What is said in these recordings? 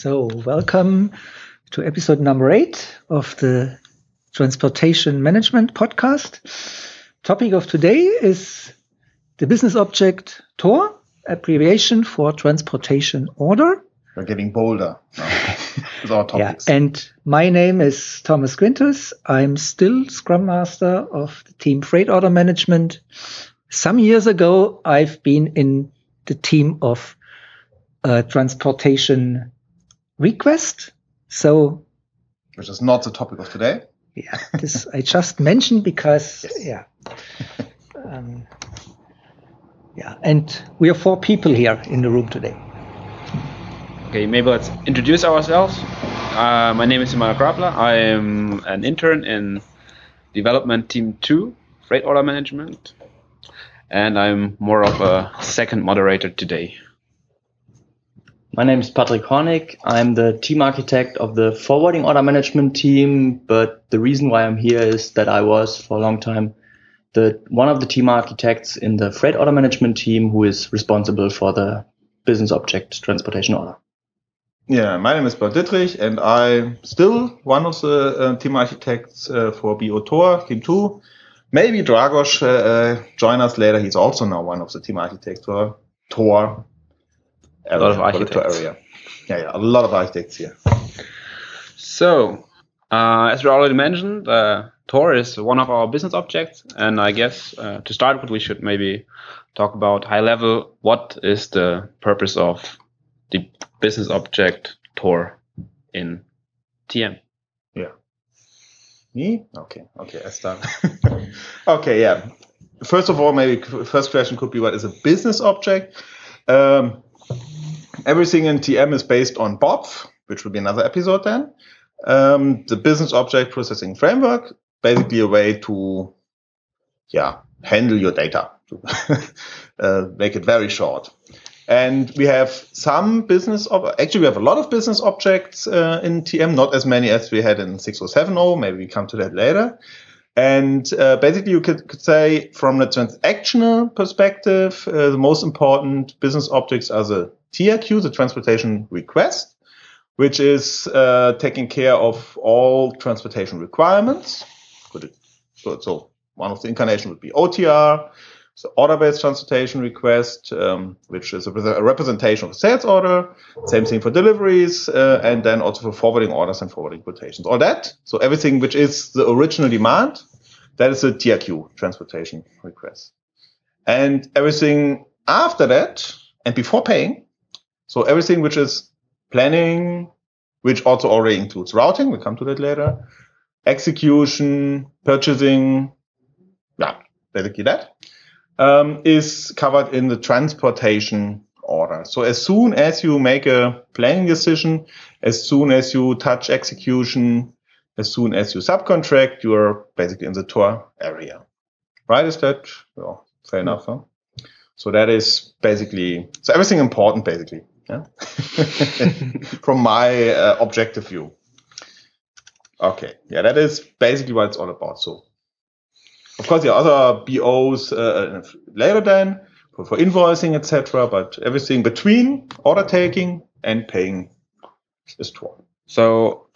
So, welcome to episode number eight of the Transportation Management Podcast. Topic of today is the business object TOR, abbreviation for transportation order. We're getting bolder with our topics. Yeah, and my name is Thomas Quintus. I'm still Scrum Master of the team Freight Order Management. Some years ago, I've been in the team of uh, transportation request. So, which is not the topic of today. Yeah, this I just mentioned because yes. yeah, um, yeah, and we are four people here in the room today. Okay, maybe let's introduce ourselves. Uh, my name is Immanuel Grabler. I am an intern in development team two, freight order management, and I'm more of a second moderator today. My name is Patrick Hornig. I'm the team architect of the forwarding order management team, but the reason why I'm here is that I was for a long time the one of the team architects in the freight order management team who is responsible for the business object transportation order. Yeah, my name is Bert Dittrich, and I'm still one of the uh, team architects uh, for BO Team 2. Maybe Dragos uh, uh, join us later. He's also now one of the team architects for Tor a lot of architects. Area. Yeah, yeah, a lot of architects here. So, uh, as we already mentioned, uh, Tor is one of our business objects, and I guess uh, to start with, we should maybe talk about high level. What is the purpose of the business object Tor in TM? Yeah. Me? Okay. Okay. I start. okay. Yeah. First of all, maybe first question could be what is a business object? Um, Everything in TM is based on BOPF, which will be another episode then. Um, the business object processing framework, basically a way to, yeah, handle your data, to uh, make it very short. And we have some business, ob- actually we have a lot of business objects uh, in TM, not as many as we had in 6070. Maybe we come to that later. And uh, basically, you could, could, say from the transactional perspective, uh, the most important business objects are the TRQ, the transportation request, which is uh, taking care of all transportation requirements. So, one of the incarnation would be OTR, so order-based transportation request, um, which is a, a, representation of a sales order. Same thing for deliveries, uh, and then also for forwarding orders and forwarding quotations. All that. So everything which is the original demand, that is a TRQ transportation request. And everything after that and before paying so everything which is planning, which also already includes routing, we'll come to that later, execution, purchasing, yeah, basically that, um, is covered in the transportation order. So as soon as you make a planning decision, as soon as you touch execution, as soon as you subcontract, you're basically in the TOR area. Right? Is that well, fair enough? Huh? So that is basically, so everything important basically. Yeah. From my uh, objective view. Okay. Yeah, that is basically what it's all about. So, of course, the other BOs uh, later then for, for invoicing, etc. But everything between order taking and paying is TOR. So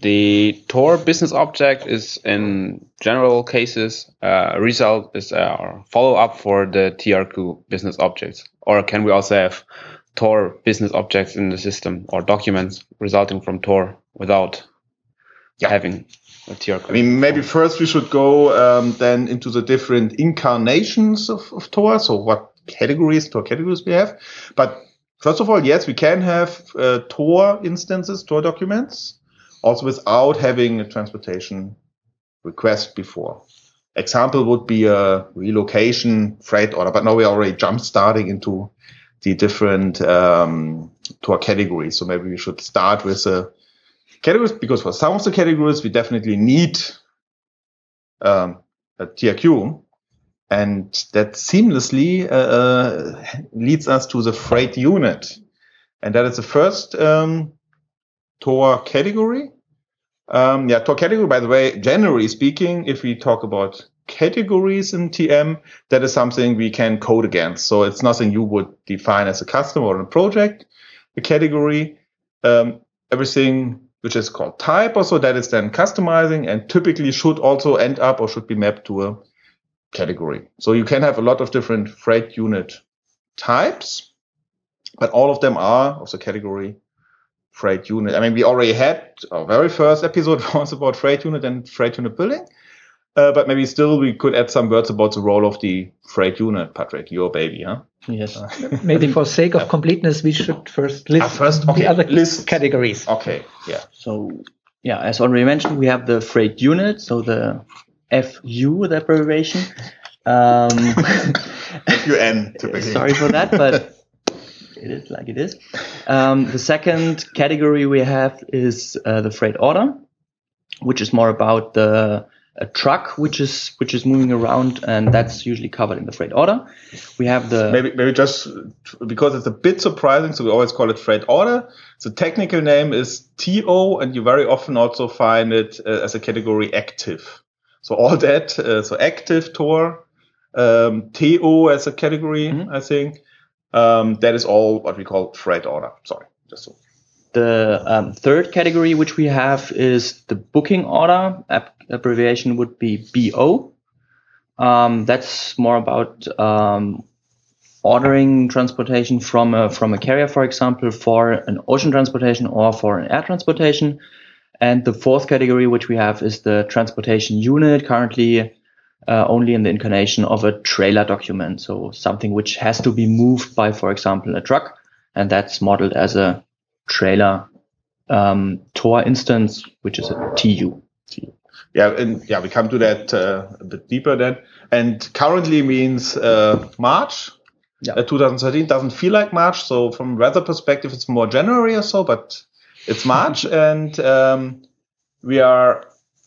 the Tor business object is in general cases uh, a result is a follow up for the TRQ business objects, or can we also have Tor business objects in the system or documents resulting from Tor without yeah. having a TR. I mean, maybe first we should go um, then into the different incarnations of, of Tor. So what categories, Tor categories we have. But first of all, yes, we can have uh, Tor instances, Tor documents, also without having a transportation request before. Example would be a relocation freight order, but now we're already jump starting into the different um, Tor categories. So maybe we should start with the categories because for some of the categories we definitely need um, a TRQ, and that seamlessly uh, uh, leads us to the freight unit, and that is the first um, Tor category. Um, yeah, Tor category. By the way, generally speaking, if we talk about categories in TM, that is something we can code against. So it's nothing you would define as a customer or a project, a category. Um, everything which is called type also that is then customizing and typically should also end up or should be mapped to a category. So you can have a lot of different freight unit types, but all of them are of the category freight unit. I mean, we already had our very first episode was about freight unit and freight unit billing. Uh, but maybe still we could add some words about the role of the freight unit, Patrick, your baby, huh? Yes. Maybe for sake of completeness, we should first list Ah, first, okay, the other list. categories. Okay, yeah. So yeah, as already mentioned, we have the freight unit, so the FU, the abbreviation. Um, UN sorry for that, but it is like it is. Um, the second category we have is uh, the freight order, which is more about the a truck which is which is moving around, and that's usually covered in the freight order. We have the Maybe, maybe just because it's a bit surprising, so we always call it freight order. The technical name is TO, and you very often also find it uh, as a category active. So all that, uh, so active Tor, um, TO as a category, Mhm. I think. Um, that is all what we call freight order. Sorry, just so. The um, third category which we have is the booking order. Ab- abbreviation would be BO. Um, that's more about um, ordering transportation from a, from a carrier, for example, for an ocean transportation or for an air transportation. And the fourth category which we have is the transportation unit, currently uh, only in the incarnation of a trailer document. So something which has to be moved by, for example, a truck, and that's modeled as a trailer um, Tor instance, which is a TU. Yeah, and yeah, we come to that uh, a bit deeper then. And currently means uh, March. Yeah. Uh, 2013 doesn't feel like March, so from weather perspective, it's more January or so, but it's March, and um, we are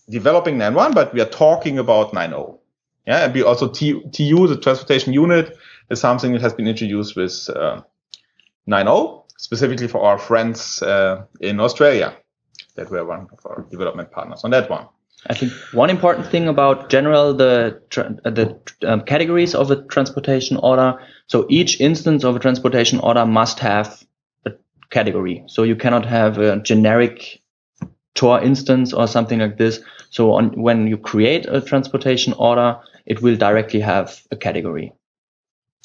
developing 9.1, but we are talking about 9.0. Yeah, and we also T- TU, the transportation unit, is something that has been introduced with uh, 9.0, specifically for our friends uh, in Australia, that were one of our development partners on that one. I think one important thing about general the uh, the um, categories of a transportation order. So each instance of a transportation order must have a category. So you cannot have a generic Tor instance or something like this. So on, when you create a transportation order, it will directly have a category.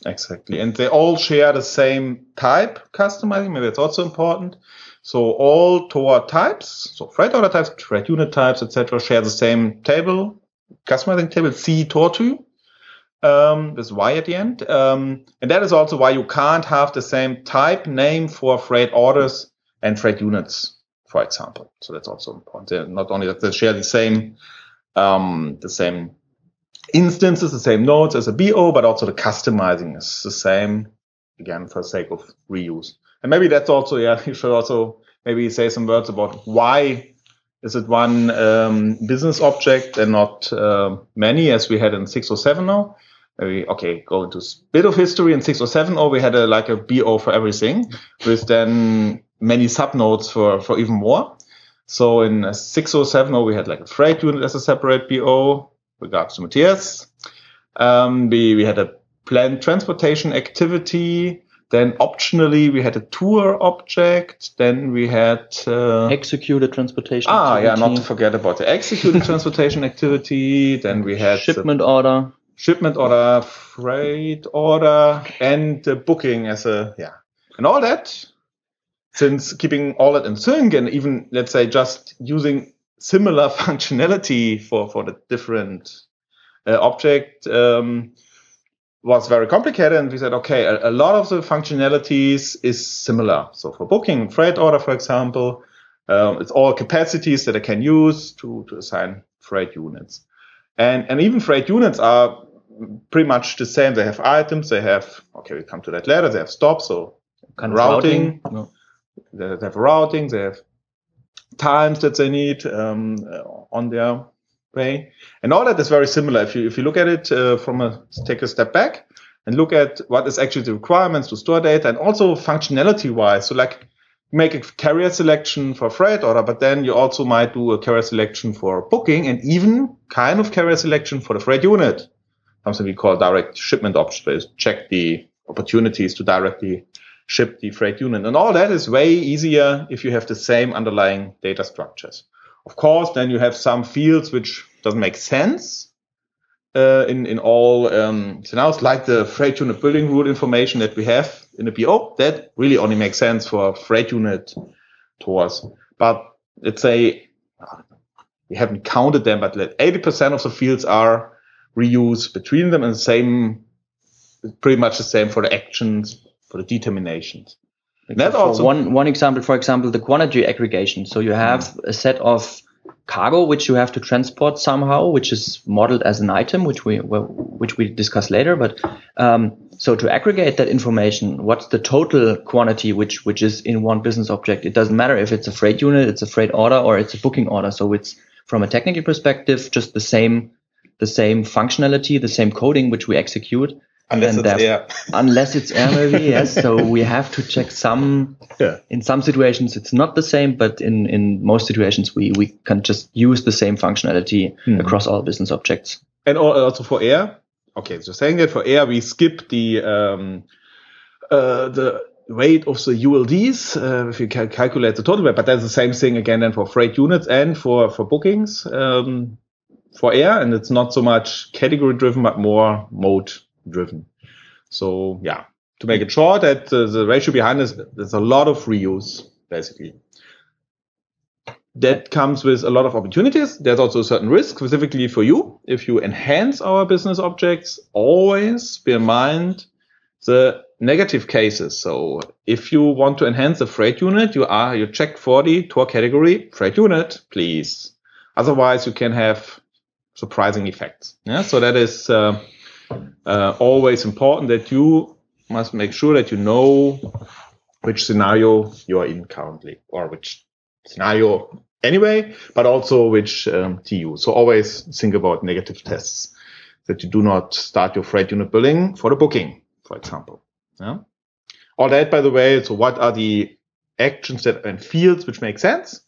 Exactly. And they all share the same type customizing. Maybe that's also important. So all Tor types, so freight order types, freight unit types, etc., share the same table, customizing table C Tor2, um, with Y at the end. Um, and that is also why you can't have the same type name for freight orders and freight units, for example. So that's also important. They're not only that they share the same, um, the same instances, the same nodes as a BO, but also the customizing is the same, again, for the sake of reuse. And maybe that's also, yeah, you should also maybe say some words about why is it one um, business object and not uh, many as we had in 607 Maybe, okay, go into a bit of history. In 607 we had a, like a BO for everything with then many subnodes for, for even more. So in 607 we had like a freight unit as a separate BO, regards to Matthias. Um, we, we had a planned transportation activity. Then optionally, we had a tour object. Then we had, uh, Executed transportation. ah, yeah, not activity, to forget about the executed transportation activity. Then we had the shipment order. shipment order, freight order, and the booking as a, yeah. And all that, since keeping all that in sync and even, let's say, just using similar functionality for, for the different uh, object, um, was very complicated. And we said, okay, a, a lot of the functionalities is similar. So for booking freight order, for example, um, it's all capacities that I can use to, to assign freight units. And, and even freight units are pretty much the same. They have items. They have, okay, we come to that later. They have stops. So Kind of routing. routing. No. they they have routing. They have times that they need um, on their way, and all that is very similar. If you if you look at it uh, from a take a step back and look at what is actually the requirements to store data, and also functionality wise. So like make a carrier selection for freight order, but then you also might do a carrier selection for booking, and even kind of carrier selection for the freight unit. Something we call direct shipment options. Check the opportunities to directly ship the freight unit. And all that is way easier if you have the same underlying data structures. Of course, then you have some fields which doesn't make sense uh, in in all um, scenarios, like the freight unit building rule information that we have in the PO. That really only makes sense for freight unit tours. But let's say we haven't counted them, but let 80% of the fields are reused between them and the same, pretty much the same for the actions, for the determinations. That also one one example, for example, the quantity aggregation. So you have a set of cargo which you have to transport somehow, which is modeled as an item, which we which we discuss later. But um, so to aggregate that information, what's the total quantity which which is in one business object? It doesn't matter if it's a freight unit, it's a freight order, or it's a booking order. So it's from a technical perspective just the same the same functionality, the same coding which we execute. Unless And it's air. unless it's air maybe yes so we have to check some Yeah. in some situations it's not the same but in in most situations we we can just use the same functionality Hmm. across all business objects And also for air. Okay, so saying that for air, we skip the um, uh, the weight of the ULDs uh, if you cal- calculate the total weight, but that's the same thing again then for freight units and for for bookings um, for air, and it's not so much category driven, but more mode driven. So yeah, to make it short, that uh, the ratio behind is there's a lot of reuse basically that comes with a lot of opportunities. There's also a certain risk, specifically for you. If you enhance our business objects, always bear in mind the negative cases. So if you want to enhance the freight unit, you are, you check for the Tor category freight unit, please. Otherwise you can have surprising effects. Yeah. So that is, uh, uh, always important that you must make sure that you know which scenario you are in currently or which scenario anyway, but also which um, TU. So always think about negative tests that you do not start your freight unit billing for the booking, for example. Yeah. All that, by the way, so what are the actions that and fields which make sense?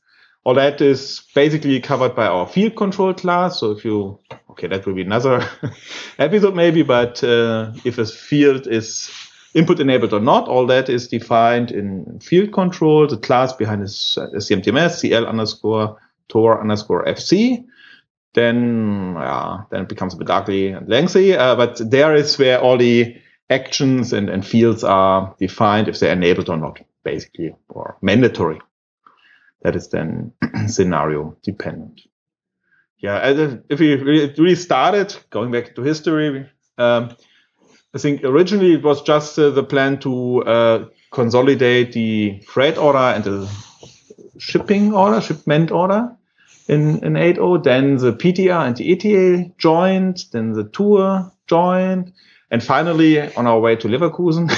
All that is basically covered by our field control class. So if you, okay, that will be another episode maybe, but uh, if a field is input enabled or not, all that is defined in field control. The class behind is uh, CMTMS, CL underscore Tor underscore FC. Then, uh, then it becomes a bit ugly and lengthy, uh, but there is where all the actions and, and fields are defined if they're enabled or not, basically, or mandatory. That is then scenario dependent. Yeah, if we really started going back to history, um, I think originally it was just uh, the plan to uh, consolidate the freight order and the shipping order, shipment order in, in 8.0. Then the PTR and the ETA joined, then the tour joined. And finally, on our way to Leverkusen,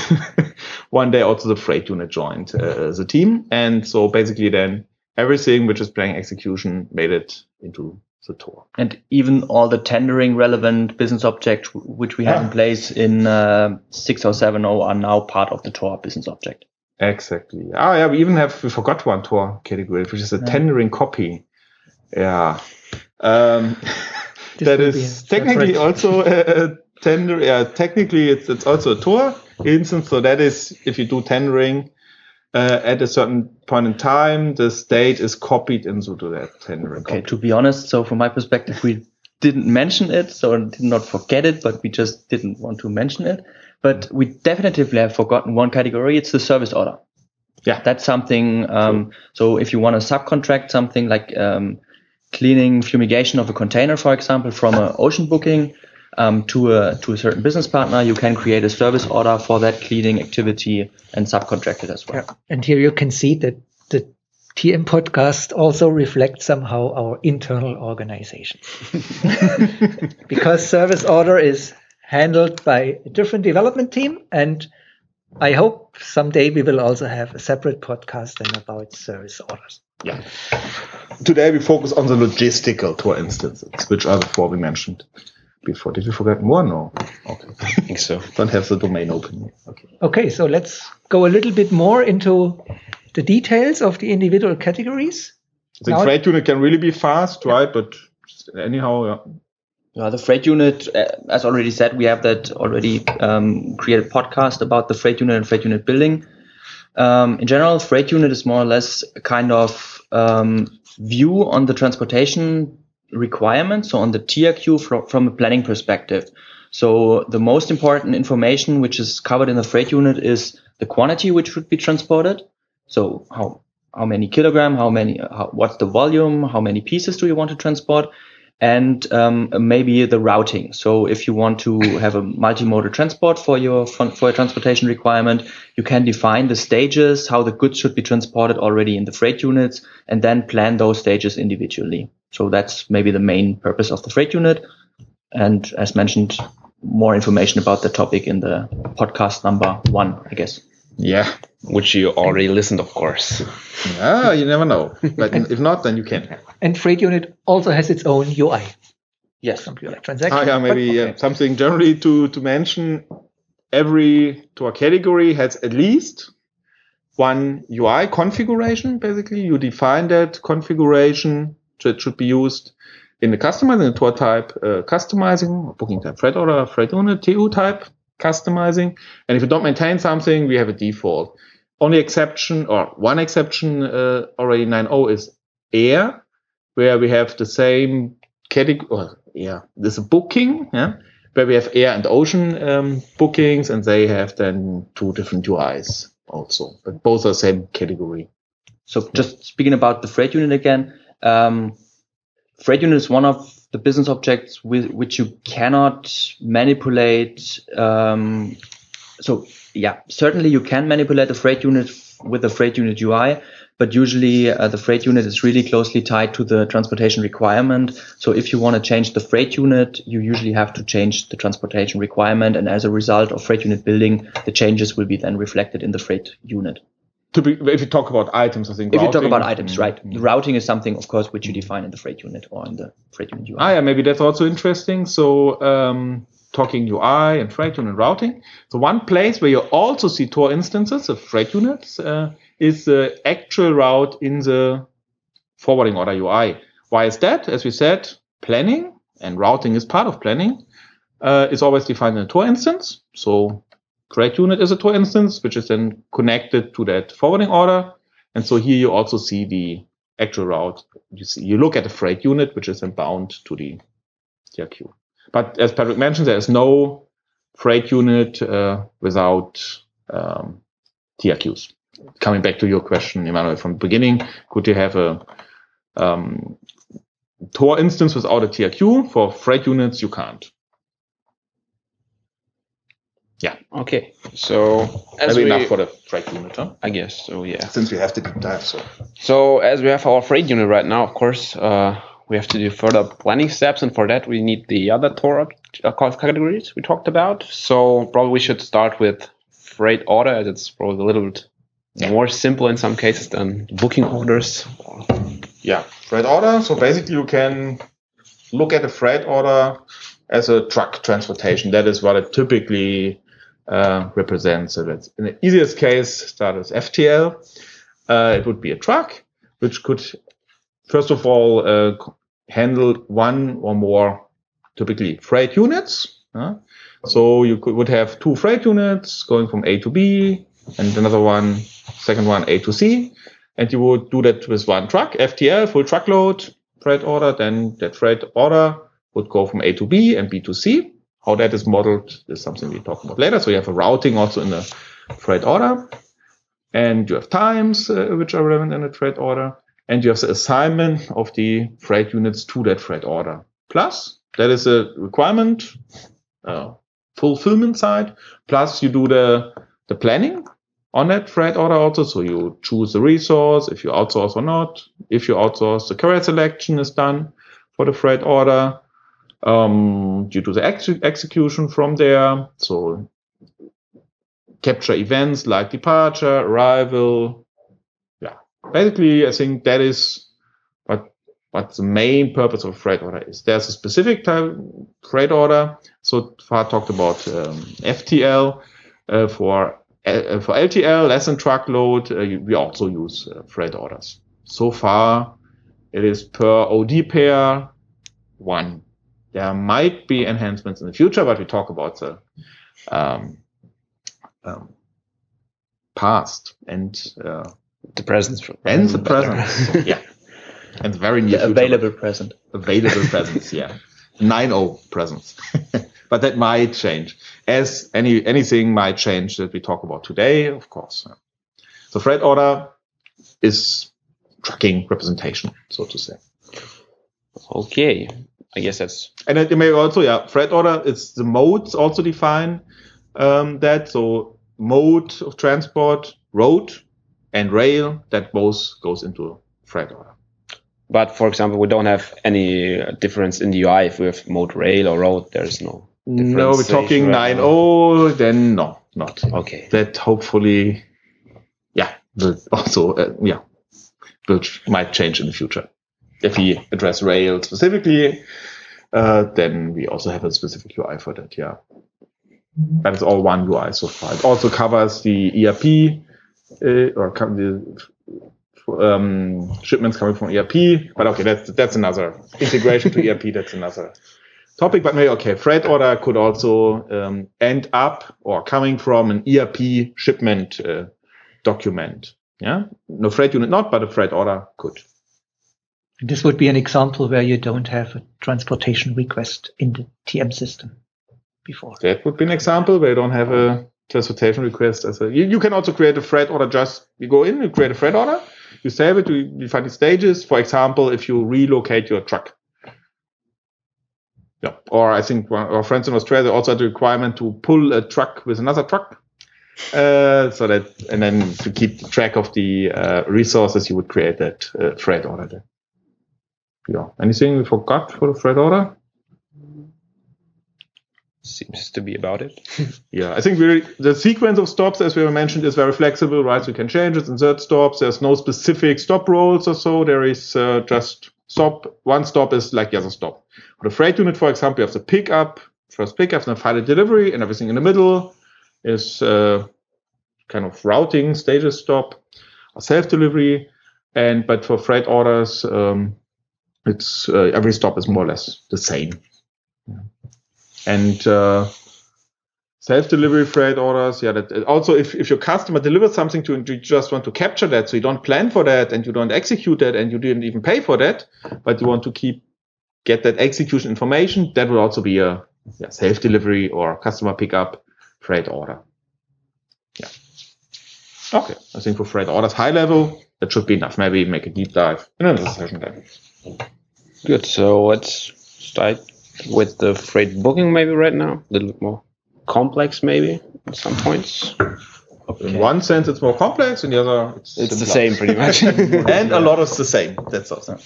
one day also the freight unit joined uh, the team. And so basically then everything which is playing execution made it into the tour. and even all the tendering relevant business objects which we had in place in uh, 6070 are now part of the tor business object Exactly. Ah, yeah, we even have, we forgot one Tor category, which is a tendering copy. Yeah. Um, This that will be is a technically also a, a tender. Yeah, technically it's, it's also a Tor instance. So that is, if you do tendering, uh, at a certain point in time, the state is copied into that tendering. Okay, to be honest, so from my perspective, we didn't mention it, so did not forget it, but we just didn't want to mention it. But we definitely have forgotten one category. It's the service order. Yeah. That's something. Um, so if you want to subcontract something like um, cleaning, fumigation of a container, for example, from an ocean booking um, to a to a certain business partner, you can create a service order for that cleaning activity and subcontract it as well. Yeah. And here you can see that the TM podcast also reflects somehow our internal organization. because service order is handled by a different development team. And I hope someday we will also have a separate podcast then about service orders. Yeah. Today we focus on the logistical Tor instances, which are the four we mentioned before. Did we forget more? No. Okay. I think so. Don't have the domain open. Okay. Okay, so let's go a little bit more into the details of the individual categories. I think Now- freight unit can really be fast, right? But anyhow, yeah. Yeah, the freight unit, uh, as already said, we have that already um, created podcast about the freight unit and freight unit building. Um, in general, freight unit is more or less a kind of um, view on the transportation requirements, so on the TRQ from, from a planning perspective. So the most important information which is covered in the freight unit is the quantity which would be transported. So how how many kilogram, how many, how, what's the volume, how many pieces do you want to transport, and um, maybe the routing. So if you want to have a multimodal transport for your for your transportation requirement, you can define the stages, how the goods should be transported already in the freight units, and then plan those stages individually. So that's maybe the main purpose of the freight unit. And as mentioned, more information about the topic in the podcast number one, I guess. Yeah. Which you already listened, of course. Yeah, you never know. But if not, then you can. And Freight Unit also has its own UI. Yes. Computer transaction. Ah, yeah, maybe But- yeah, something generally to, to mention. Every Tor category has at least one UI configuration. Basically, you define that configuration that should be used in the customizing the Tor type, uh, customizing, booking type, freight order, freight owner, TU type, customizing. And if you don't maintain something, we have a default. Only exception or one exception uh, already 9.0 is air, where we have the same category. Or, yeah, there's a booking, yeah, where we have air and ocean um, bookings, and they have then two different UIs also, but both are same category. So just speaking about the freight unit again, um, freight unit is one of the business objects with which you cannot manipulate. Um, so yeah, certainly you can manipulate the freight unit with the freight unit UI, but usually uh, the freight unit is really closely tied to the transportation requirement. So if you want to change the freight unit, you usually have to change the transportation requirement. And as a result of freight unit building, the changes will be then reflected in the freight unit. Be, if you talk about items, I think If you talk about items, Mm, right? mm. Routing is something, of course, which you define in the freight unit or in the freight unit UI. Ah, yeah, maybe that's also interesting. So, um, talking UI and freight unit routing. So, one place where you also see Tor instances of freight units uh, is the actual route in the forwarding order UI. Why is that? As we said, planning and routing is part of planning. Uh, is always defined in a Tor instance. So, freight unit is a Tor instance, which is then connected to that forwarding order. And so here you also see the actual route. You see, you look at the freight unit, which is then bound to the TRQ. But as Patrick mentioned, there is no freight unit uh, without um, TRQs. Coming back to your question, Emmanuel, from the beginning, could you have a um, Tor instance without a TRQ? For freight units, you can't. Okay. So as Maybe we, enough for the freight unit, huh? I guess so. Yeah. Since we have the deep dive, so So as we have our freight unit right now, of course, uh, we have to do further planning steps, and for that we need the other Tor ob- uh, cost categories we talked about. So probably we should start with freight order, as it's probably a little bit more simple in some cases than booking orders. yeah, freight order. So basically, you can look at a freight order as a truck transportation. That is what it typically uh, represents. So that's in the easiest case, start as FTL. Uh, it would be a truck, which could, first of all, uh, handle one or more typically freight units. So you could, would have two freight units going from A to B and another one, second one, A to C and you would do that with one truck, FTL, full truckload, freight order, then that freight order would go from A to B and B to C. How that is modeled is something we talk about later. So you have a routing also in the freight order, and you have times uh, which are relevant in the freight order, and you have the assignment of the freight units to that freight order. Plus, that is a requirement, uh, fulfillment side. Plus, you do the the planning on that freight order also. So you choose the resource, if you outsource or not. If you outsource, the carrier selection is done for the freight order. Um, you do the ex- execution from there. So capture events like departure, arrival. Yeah. Basically, I think that is what, what the main purpose of freight order is. There's a specific type freight order. So far talked about um, FTL uh, for uh, for LTL, less than truckload, uh, we also use uh, freight orders. So far, it is per OD pair one. There might be enhancements in the future, but we talk about the um, um, past and uh, The present. and the present. yeah, and the very near available present. available presents. Yeah, nine o presents. but that might change, as any anything might change that we talk about today, of course. So freight order is tracking representation, so to say. Okay. I guess that's And you may also, yeah, freight order, it's the modes also define um, that. So mode of transport, road and rail, that both goes into freight order. But for example, we don't have any difference in the UI if we have mode rail or road. There's no. No, we're talking Differentiation right 9.0, then no, not. Okay. That hopefully, yeah, will also, uh, yeah, which might change in the future. If we address rail specifically, uh, then we also have a specific UI for that, yeah. But it's all one UI so far. It also covers the ERP, uh, or the um, shipments coming from ERP. But okay, that's that's another integration to ERP. That's another topic. But maybe okay, freight order could also um, end up or coming from an ERP shipment uh, document. Yeah, no freight unit not, but a freight order could. This would be an example where you don't have a transportation request in the TM system before. That would be an example where you don't have a transportation request as a. You, you can also create a freight order. Just you go in, you create a freight order, you save it, you define the stages. For example, if you relocate your truck. Yeah, or I think our friends in Australia also had the requirement to pull a truck with another truck, uh, so that and then to keep track of the uh, resources, you would create that uh, freight order. There. Yeah. Anything we forgot for the freight order? Seems to be about it. Yeah, I think we the sequence of stops, as we mentioned, is very flexible, right? So you can change it, insert stops. There's no specific stop roles or so. There is uh, just stop. One stop is like the other stop. For the freight unit, for example, you have the pickup, first pickup, then final delivery, and everything in the middle is uh, kind of routing stages stop, or self delivery. And but for freight orders, um, it's uh, every stop is more or less the same. And uh, self-delivery freight orders, yeah. That also, if, if your customer delivers something to you, you just want to capture that, so you don't plan for that, and you don't execute that, and you didn't even pay for that, but you want to keep get that execution information, that would also be a yeah, self-delivery or customer pickup freight order. Yeah. Okay, I think for freight orders, high level, that should be enough. Maybe make a deep dive in another session then. Good. So let's start with the freight booking maybe right now. A little bit more complex maybe at some points. In one sense, it's more complex. In the other, it's, It's the same pretty much. and a lot is the same. That's also.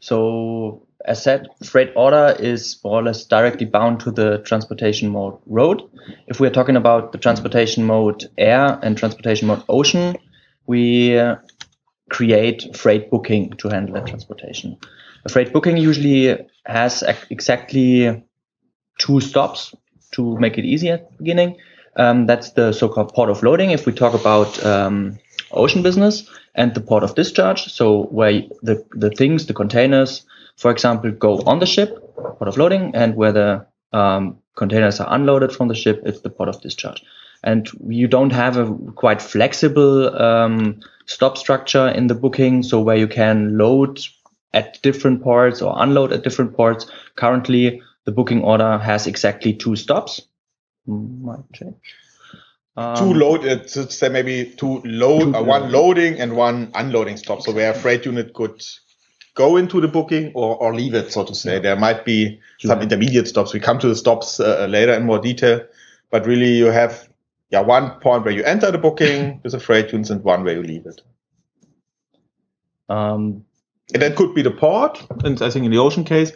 So, as said, freight order is more or less directly bound to the transportation mode road. If we're talking about the transportation mode air and transportation mode ocean, we uh, create freight booking to handle that transportation. A freight booking usually has ac- exactly two stops to make it easy at the beginning. Um, that's the so-called port of loading. If we talk about um, ocean business and the port of discharge, so where the the things, the containers, for example, go on the ship, port of loading, and where the um, containers are unloaded from the ship, it's the port of discharge. And you don't have a quite flexible um, stop structure in the booking, so where you can load at different ports or unload at different ports. Currently, the booking order has exactly two stops. Might change. Um, two load, uh, to say maybe two load, uh, one loading and one unloading stop. So where a freight unit could go into the booking or, or leave it, so to say. There might be some intermediate stops. We come to the stops uh, later in more detail, but really you have yeah one point where you enter the booking with a freight unit and one where you leave it. Um, And that could be the port, and I think in the ocean case,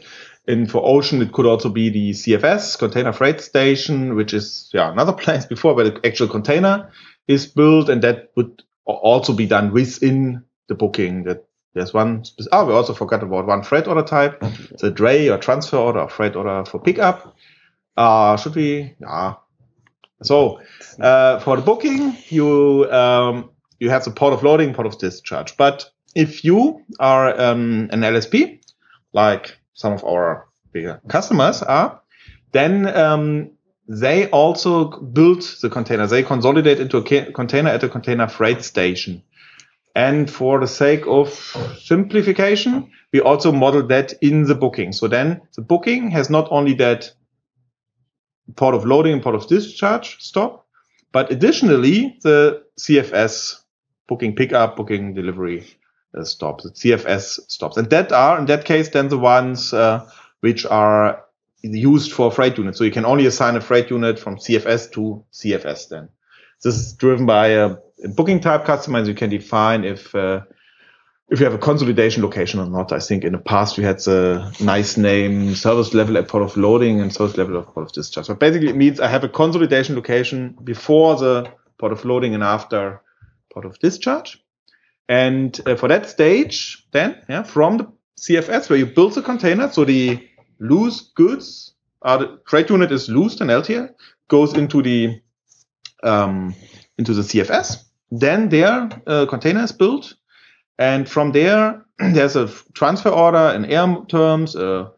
and for ocean it could also be the CFS, container freight station, which is yeah another place before where the actual container is built, and that would also be done within the booking. That there's one. Oh, we also forgot about one freight order type, the dray or transfer order, or freight order for pickup. Uh, should we? Yeah. So uh, for the booking, you um, you have the port of loading, port of discharge. But if you are um, an LSP, like some of our bigger customers are, then um, they also build the container. They consolidate into a container at a container freight station. And for the sake of simplification, we also model that in the booking. So then the booking has not only that port of loading and port of discharge stop, but additionally the CFS booking pickup, booking delivery uh, stops, the CFS stops. And that are, in that case, then the ones uh, which are used for freight units. So you can only assign a freight unit from CFS to CFS then. This is driven by a, booking type customer. You can define if uh, if you have a consolidation location or not. I think in the past we had the nice name service level at port of loading and service level of port of discharge. So basically it means I have a consolidation location before the port of loading and after port of discharge. And uh, for that stage, then, yeah, from the CFS where you build the container, so the loose goods are the freight unit is loosed and LTL goes into the um, into the CFS. Then their uh, container is built, and from there there's a transfer order in air terms, a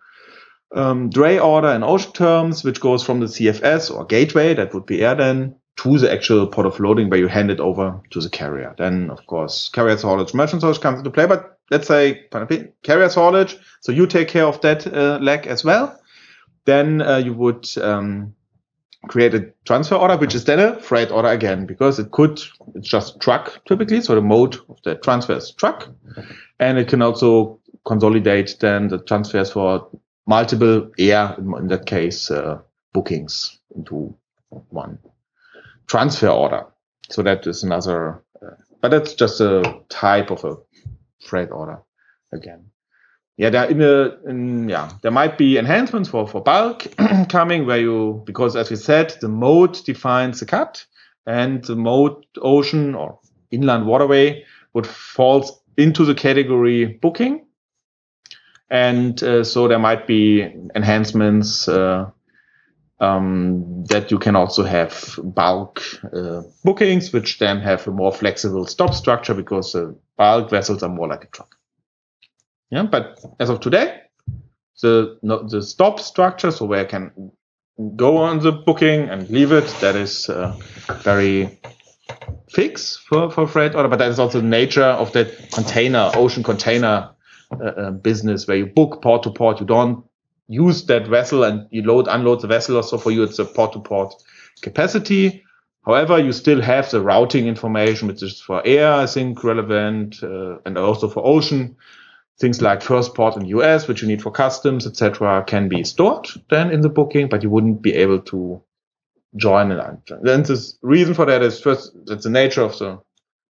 um, dray order in ocean terms, which goes from the CFS or gateway that would be air then to the actual port of loading where you hand it over to the carrier. Then of course carrier haulage, merchant haulage comes into play, but let's say carrier haulage, so you take care of that uh, leg as well. Then uh, you would um, create a transfer order, which is then a freight order again, because it could, it's just truck typically. So the mode of the transfer is truck. And it can also consolidate then the transfers for multiple air, in that case, uh, bookings into one transfer order. So that is another, uh, but that's just a type of a freight order again. Yeah, there in a in, yeah there might be enhancements for for bulk coming where you because as we said the mode defines the cut and the mode ocean or inland waterway would fall into the category booking and uh, so there might be enhancements uh, um, that you can also have bulk uh, bookings, which then have a more flexible stop structure because uh, bulk vessels are more like a truck. Yeah, but as of today, the no, the stop structure, so where I can go on the booking and leave it, that is uh, very fixed for, for freight order, but that is also the nature of that container, ocean container uh, uh, business where you book port to port. You don't use that vessel and you load, unload the vessel. So for you, it's a port to port capacity. However, you still have the routing information, which is for air, I think, relevant, uh, and also for ocean. Things like first port in US, which you need for customs, etc., can be stored then in the booking, but you wouldn't be able to join it. Then the reason for that is first, that's the nature of the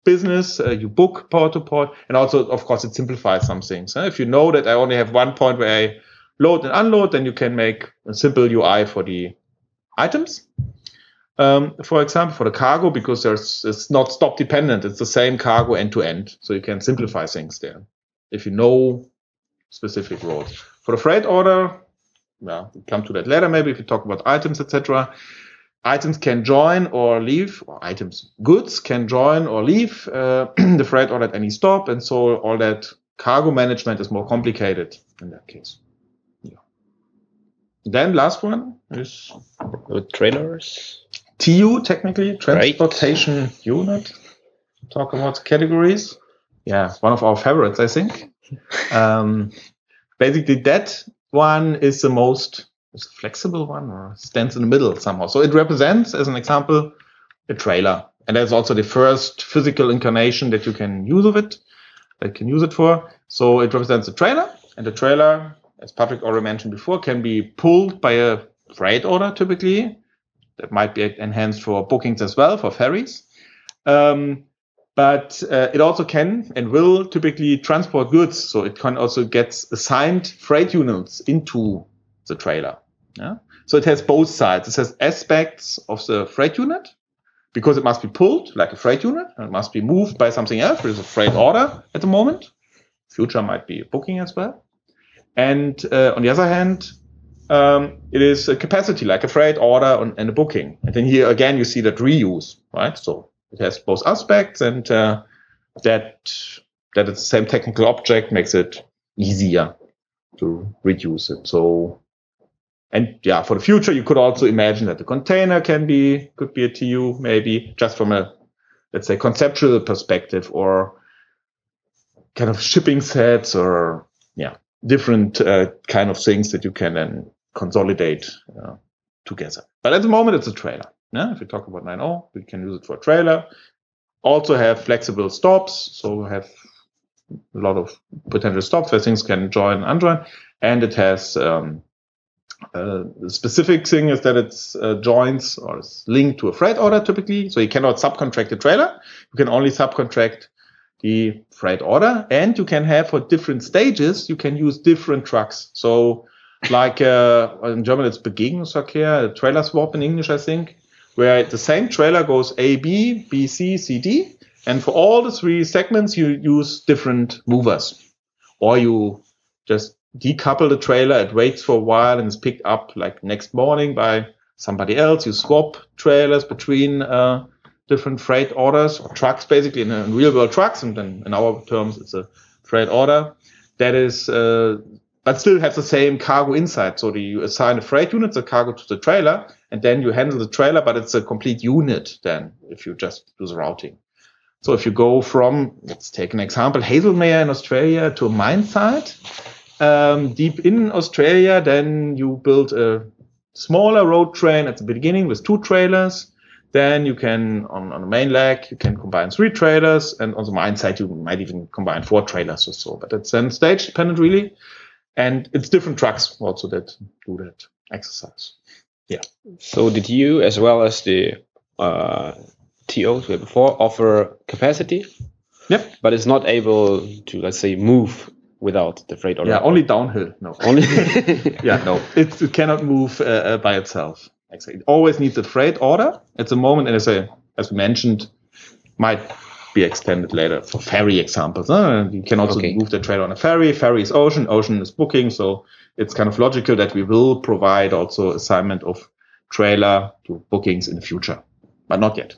business. Uh, you book port to port, and also, of course, it simplifies some things. If you know that I only have one point where I load and unload, then you can make a simple UI for the items. Um, for example, for the cargo, because there's it's not stop dependent. It's the same cargo end to end, so you can simplify things there if you know specific roads. For the freight order, yeah, we'll come to that later. Maybe if you talk about items, etc. Items can join or leave, or items, goods can join or leave uh, the freight order at any stop, and so all that cargo management is more complicated in that case. Then last one is with trailers. TU technically transportation right. unit. Talk about categories. Yeah, one of our favorites, I think. um, basically, that one is the most is flexible one, or stands in the middle somehow. So it represents, as an example, a trailer, and that's also the first physical incarnation that you can use of it. That can use it for. So it represents a trailer, and the trailer as Patrick already mentioned before, can be pulled by a freight order typically. That might be enhanced for bookings as well for ferries. Um, but uh, it also can and will typically transport goods. So it can also get assigned freight units into the trailer. Yeah? So it has both sides. It has aspects of the freight unit because it must be pulled like a freight unit and it must be moved by something else. There is a freight order at the moment. Future might be booking as well. And uh, on the other hand, um, it is a capacity like a freight order and a booking. And then here again, you see that reuse, right? So it has both aspects and uh, that that it's the same technical object makes it easier to reduce it. So and yeah, for the future, you could also imagine that the container can be, could be a TU, maybe just from a, let's say, conceptual perspective or kind of shipping sets or, yeah, different uh, kind of things that you can then consolidate uh, together. But at the moment, it's a trailer. If we talk about 9.0, we can use it for a trailer. Also have flexible stops. So we have a lot of potential stops where things can join and unjoin. And it has, um, uh, specific thing is that it's uh, joins or is linked to a freight order typically. So you cannot subcontract a trailer. You can only subcontract the freight order and you can have for different stages, you can use different trucks. So like, uh, in German, it's Begegnungsverkehr, trailer swap in English, I think, where the same trailer goes A, B, B, C, C, D. And for all the three segments, you use different movers or you just decouple the trailer. It waits for a while and is picked up like next morning by somebody else. You swap trailers between, uh, different freight orders or trucks, basically in, in real world trucks. And then in our terms, it's a freight order that is, uh, but still have the same cargo inside. So the, you assign a freight unit, the cargo to the trailer, and then you handle the trailer, but it's a complete unit then if you just do the routing. So if you go from, let's take an example, Hazelmere in Australia to a mine site, um, deep in Australia, then you build a smaller road train at the beginning with two trailers. Then you can, on, on the main leg, you can combine three trailers. And on the mine side, you might even combine four trailers or so. But it's then stage dependent, really. And it's different trucks also that do that exercise. Yeah. So did you, as well as the uh, TOs we had before, offer capacity? Yep. But it's not able to, let's say, move without the freight order. Yeah, only downhill. No. Only. yeah, no. It, it cannot move uh, uh, by itself. Exactly. It always needs a freight order at the moment, and as I, as we mentioned, might be extended later for ferry examples. Uh, you can also Okay. move the trailer on a ferry. Ferry is ocean. Ocean is booking. So it's kind of logical that we will provide also assignment of trailer to bookings in the future, but not yet.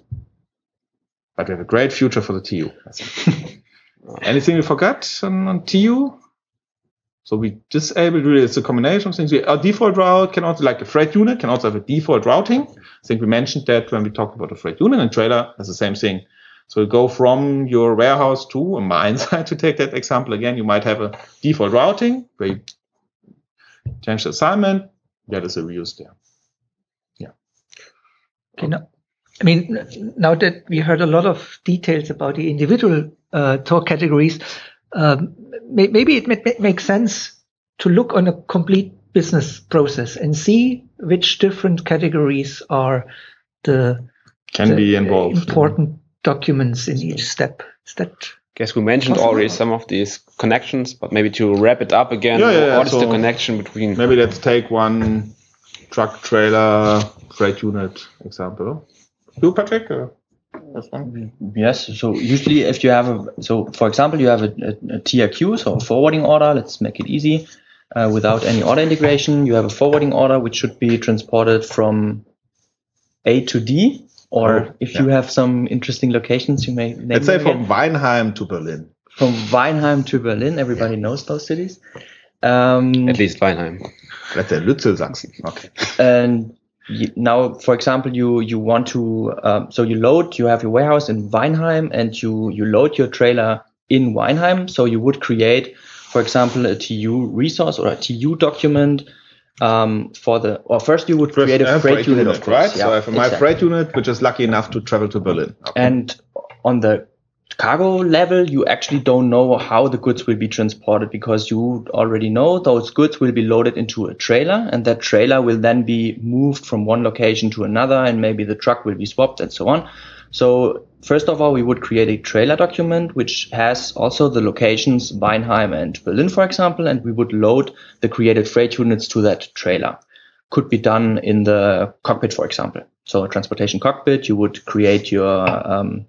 But we have a great future for the TU. Anything we forgot on, on TU? So we disabled really it's a combination of things. We, our default route can also like a freight unit can also have a default routing. I think we mentioned that when we talked about a freight unit and trailer has the same thing. So you go from your warehouse to a mine site to take that example again. You might have a default routing where you change the assignment. That is a reuse there. Yeah. Okay, now, I mean, now that we heard a lot of details about the individual uh, Tor categories, um, may, maybe it may, may- makes sense to look on a complete business process and see which different categories are the, Can the be involved. important documents in each step. Is that Guess we mentioned Possible. already some of these connections, but maybe to wrap it up again, Yeah, yeah, yeah. what is the connection between Maybe let's take one truck trailer freight unit example. You, Patrick? Or? That's. Yes. So usually, if you have a, so for example, you have a, a, a TRQ, so a forwarding order. Let's make it easy. Uh, without any order integration, you have a forwarding order which should be transported from A to D. Or Oh, if yeah. you have some interesting locations, you may name Let's say from again. Weinheim to Berlin. from Weinheim to Berlin. Everybody knows those cities. Um, at least Weinheim? Let's say Lützelsachsen. Okay. and you, now for example you you want to um, so you load you have your warehouse in Weinheim and you you load your trailer in Weinheim so you would create for example a TU resource or a TU document um, for the or first you would create a freight, unit, of course. right? Yeah, so I have my exactly. freight unit, which is lucky enough to travel to Berlin. Okay. And on the cargo level, you actually don't know how the goods will be transported because you already know those goods will be loaded into a trailer and that trailer will then be moved from one location to another and maybe the truck will be swapped and so on. So first of all, we would create a trailer document which has also the locations Weinheim and Berlin, for example, and we would load the created freight units to that trailer could be done in the cockpit, for example. So a transportation cockpit, you would create your, um,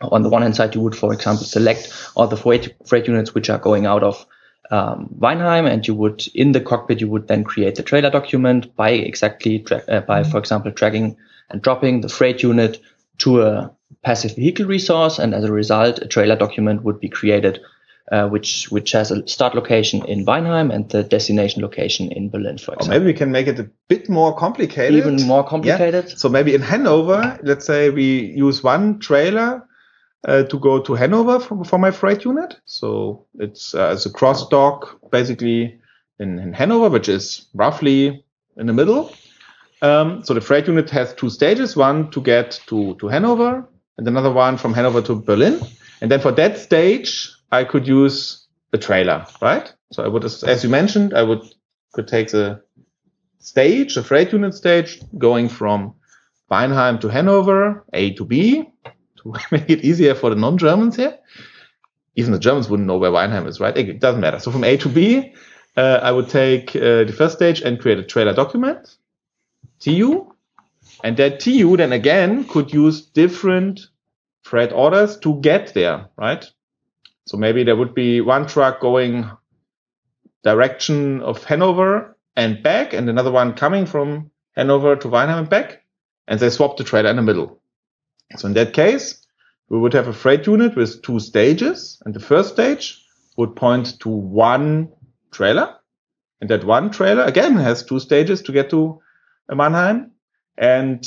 on the one hand side, you would, for example, select all the freight, freight units which are going out of um, Weinheim, and you would, in the cockpit, you would then create the trailer document by exactly, tra- uh, by, for example, dragging and dropping the freight unit to a passive vehicle resource. And as a result, a trailer document would be created uh, which which has a start location in Weinheim and the destination location in Berlin, for example. Or maybe we can make it a bit more complicated. Even more Yeah. complicated. So maybe in Hanover, let's say we use one trailer uh, to go to Hanover for, for my freight unit. So it's uh, it's a cross dock basically in, in Hanover, which is roughly in the middle. Um, so the freight unit has two stages: one to get to to Hanover, and another one from Hanover to Berlin. And then for that stage, I could use a trailer, right? So I would, as you mentioned, I would could take the stage, the freight unit stage, going from Weinheim to Hanover, A to B, to make it easier for the non-Germans here. Even the Germans wouldn't know where Weinheim is, right? It doesn't matter. So from A to B, uh, I would take uh, the first stage and create a trailer document, TU, and that TU then again could use different freight orders to get there, right? So maybe there would be one truck going direction of Hanover and back, and another one coming from Hanover to Weinheim and back, and they swap the trailer in the middle. So in that case, we would have a freight unit with two stages, and the first stage would point to one trailer, and that one trailer again has two stages to get to Mannheim, and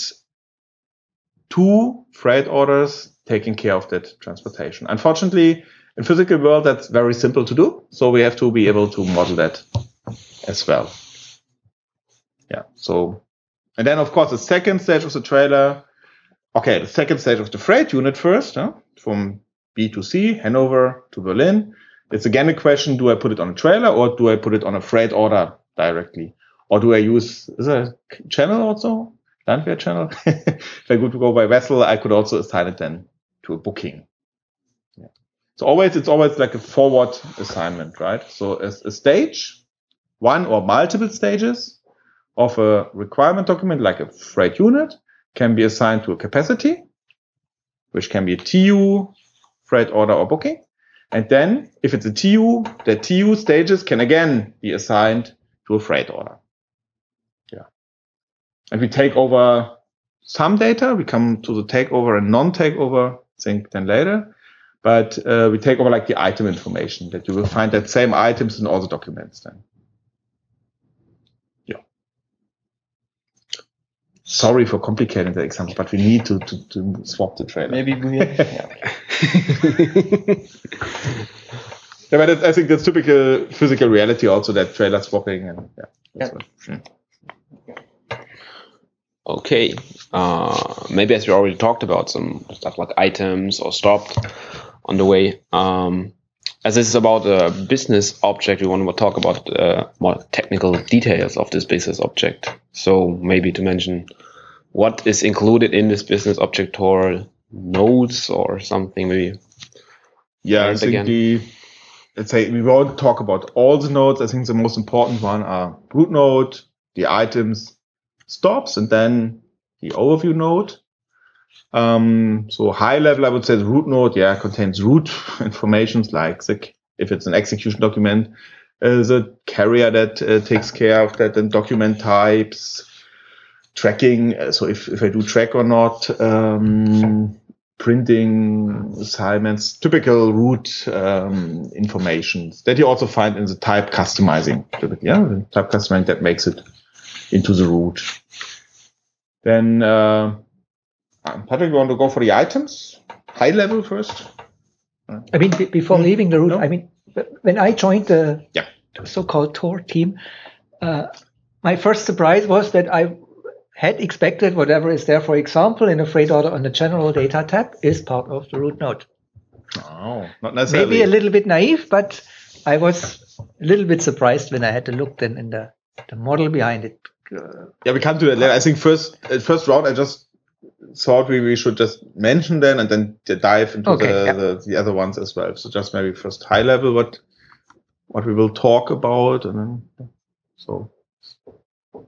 two freight orders taking care of that transportation. Unfortunately, in physical world, that's very simple to do. So we have to be able to model that as well. Yeah. So, and then of course the second stage of the trailer. Okay, the second stage of the freight unit first, huh? from B to C, Hanover to Berlin. It's again a question: Do I put it on a trailer or do I put it on a freight order directly, or do I use is a channel also? Landwehr channel. if I could go by vessel, I could also assign it then to a booking. Yeah. So always, it's always like a forward assignment, right? So a, a stage, one or multiple stages of a requirement document, like a freight unit, can be assigned to a capacity, which can be a TU, freight order or booking. And then if it's a TU, the TU stages can again be assigned to a freight order. Yeah. And we take over some data. We come to the takeover and non-takeover thing then later. But uh, we take over like the item information that you will find that same items in all the documents then. Yeah. Sorry for complicating the example, but we need to, to, to swap the trailer. Maybe we. yeah. Yeah, but I think that's typical physical reality also that trailer swapping and yeah. Yeah. what- mm. Okay. Uh, maybe as we already talked about some stuff like items or stopped on the way. Um, as this is about a business object, we want to talk about uh, more technical details of this business object. So maybe to mention what is included in this business object or nodes or something maybe. Yeah, I think again- the let's say we won't talk about all the nodes. I think the most important one are root node, the items, stops, and then the overview node. Um, so high level, I would say the root node, yeah, contains root informations like the, if it's an execution document, uh, the carrier that uh, takes care of that, and document types, tracking. uh, So if, if I do track or not, um, printing assignments, typical root um, informations that you also find in the type customizing. Yeah, type customizing that makes it into the root. Then, uh, Patrick, you want to go for the items? High level first? I mean, be- before leaving the root, No. I mean, when I joined the Yeah. so-called Tor team, uh, my first surprise was that I had expected whatever is there, for example, in a freight order on the general data tab is part of the root node. Oh, not necessarily. Maybe a little bit naive, but I was a little bit surprised when I had to look then in the, the model behind it. Uh, Yeah, we come to that later. I think first, at first round, I just thought we, we should just mention them and then dive into Okay, the, yeah. the, the other ones as well. So just maybe first high level, what, what we will talk about. And then, so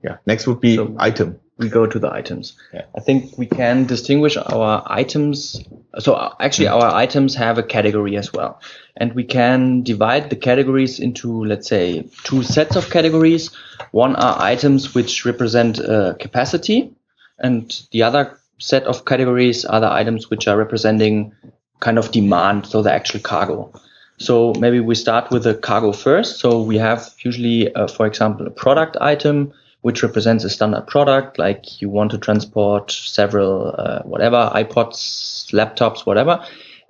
yeah, next would be So- item. We go to the items. Yeah. I think we can distinguish our items. So uh, actually, our items have a category as well, and we can divide the categories into, let's say, two sets of categories. One are items which represent uh, capacity, and the other set of categories are the items which are representing kind of demand, so the actual cargo. So maybe we start with the cargo first. So we have usually, uh, for example, a product item which represents a standard product, like you want to transport several uh, whatever iPods, laptops, whatever.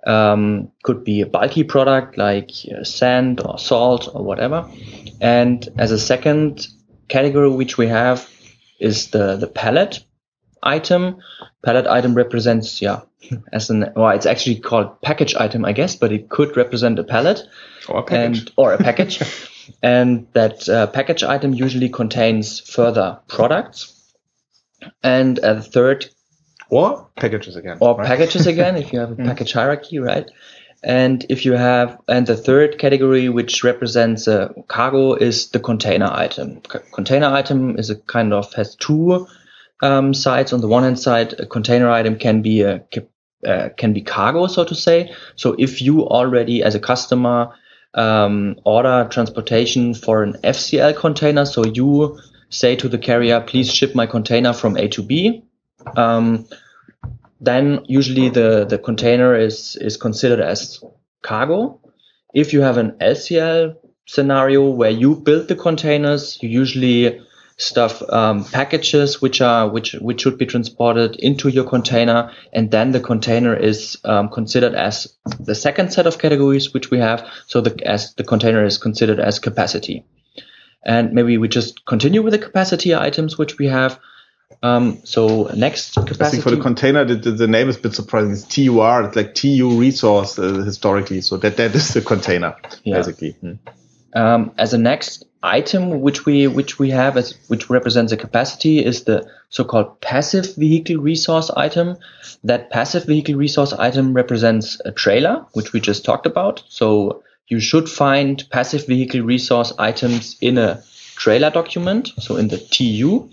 Um, could be a bulky product like uh, sand or salt or whatever. And as a second category, which we have is the the pallet item. Pallet item represents yeah as an well, it's actually called package item, I guess, but it could represent a pallet Or a package. and or a package. and that uh, package item usually contains further products. And a third or packages again. or right? packages again if you have a package hierarchy, right? And if you have, and the third category, which represents a cargo, is the container item. C- container item is a kind of has two um, sides. On the one hand side, a container item can be a uh, can be cargo, so to say. So if you already, as a customer, um, order transportation for an FCL container, so you say to the carrier, please ship my container from A to B. Um, then usually the, the container is, is considered as cargo. If you have an LCL scenario where you build the containers, you usually stuff um, packages which are which which should be transported into your container, and then the container is um, considered as the second set of categories which we have. So the as the container is considered as capacity, and maybe we just continue with the capacity items which we have. Um, so next capacity. I think for the container, the, the, the name is a bit surprising. It's TUR. It's like TU resource uh, historically. So that that is the container Yeah. basically. Hmm. um, as a next item which we which we have as which represents a capacity is the so-called passive vehicle resource item. That passive vehicle resource item represents a trailer which we just talked about. So you should find passive vehicle resource items in a trailer document so in the tu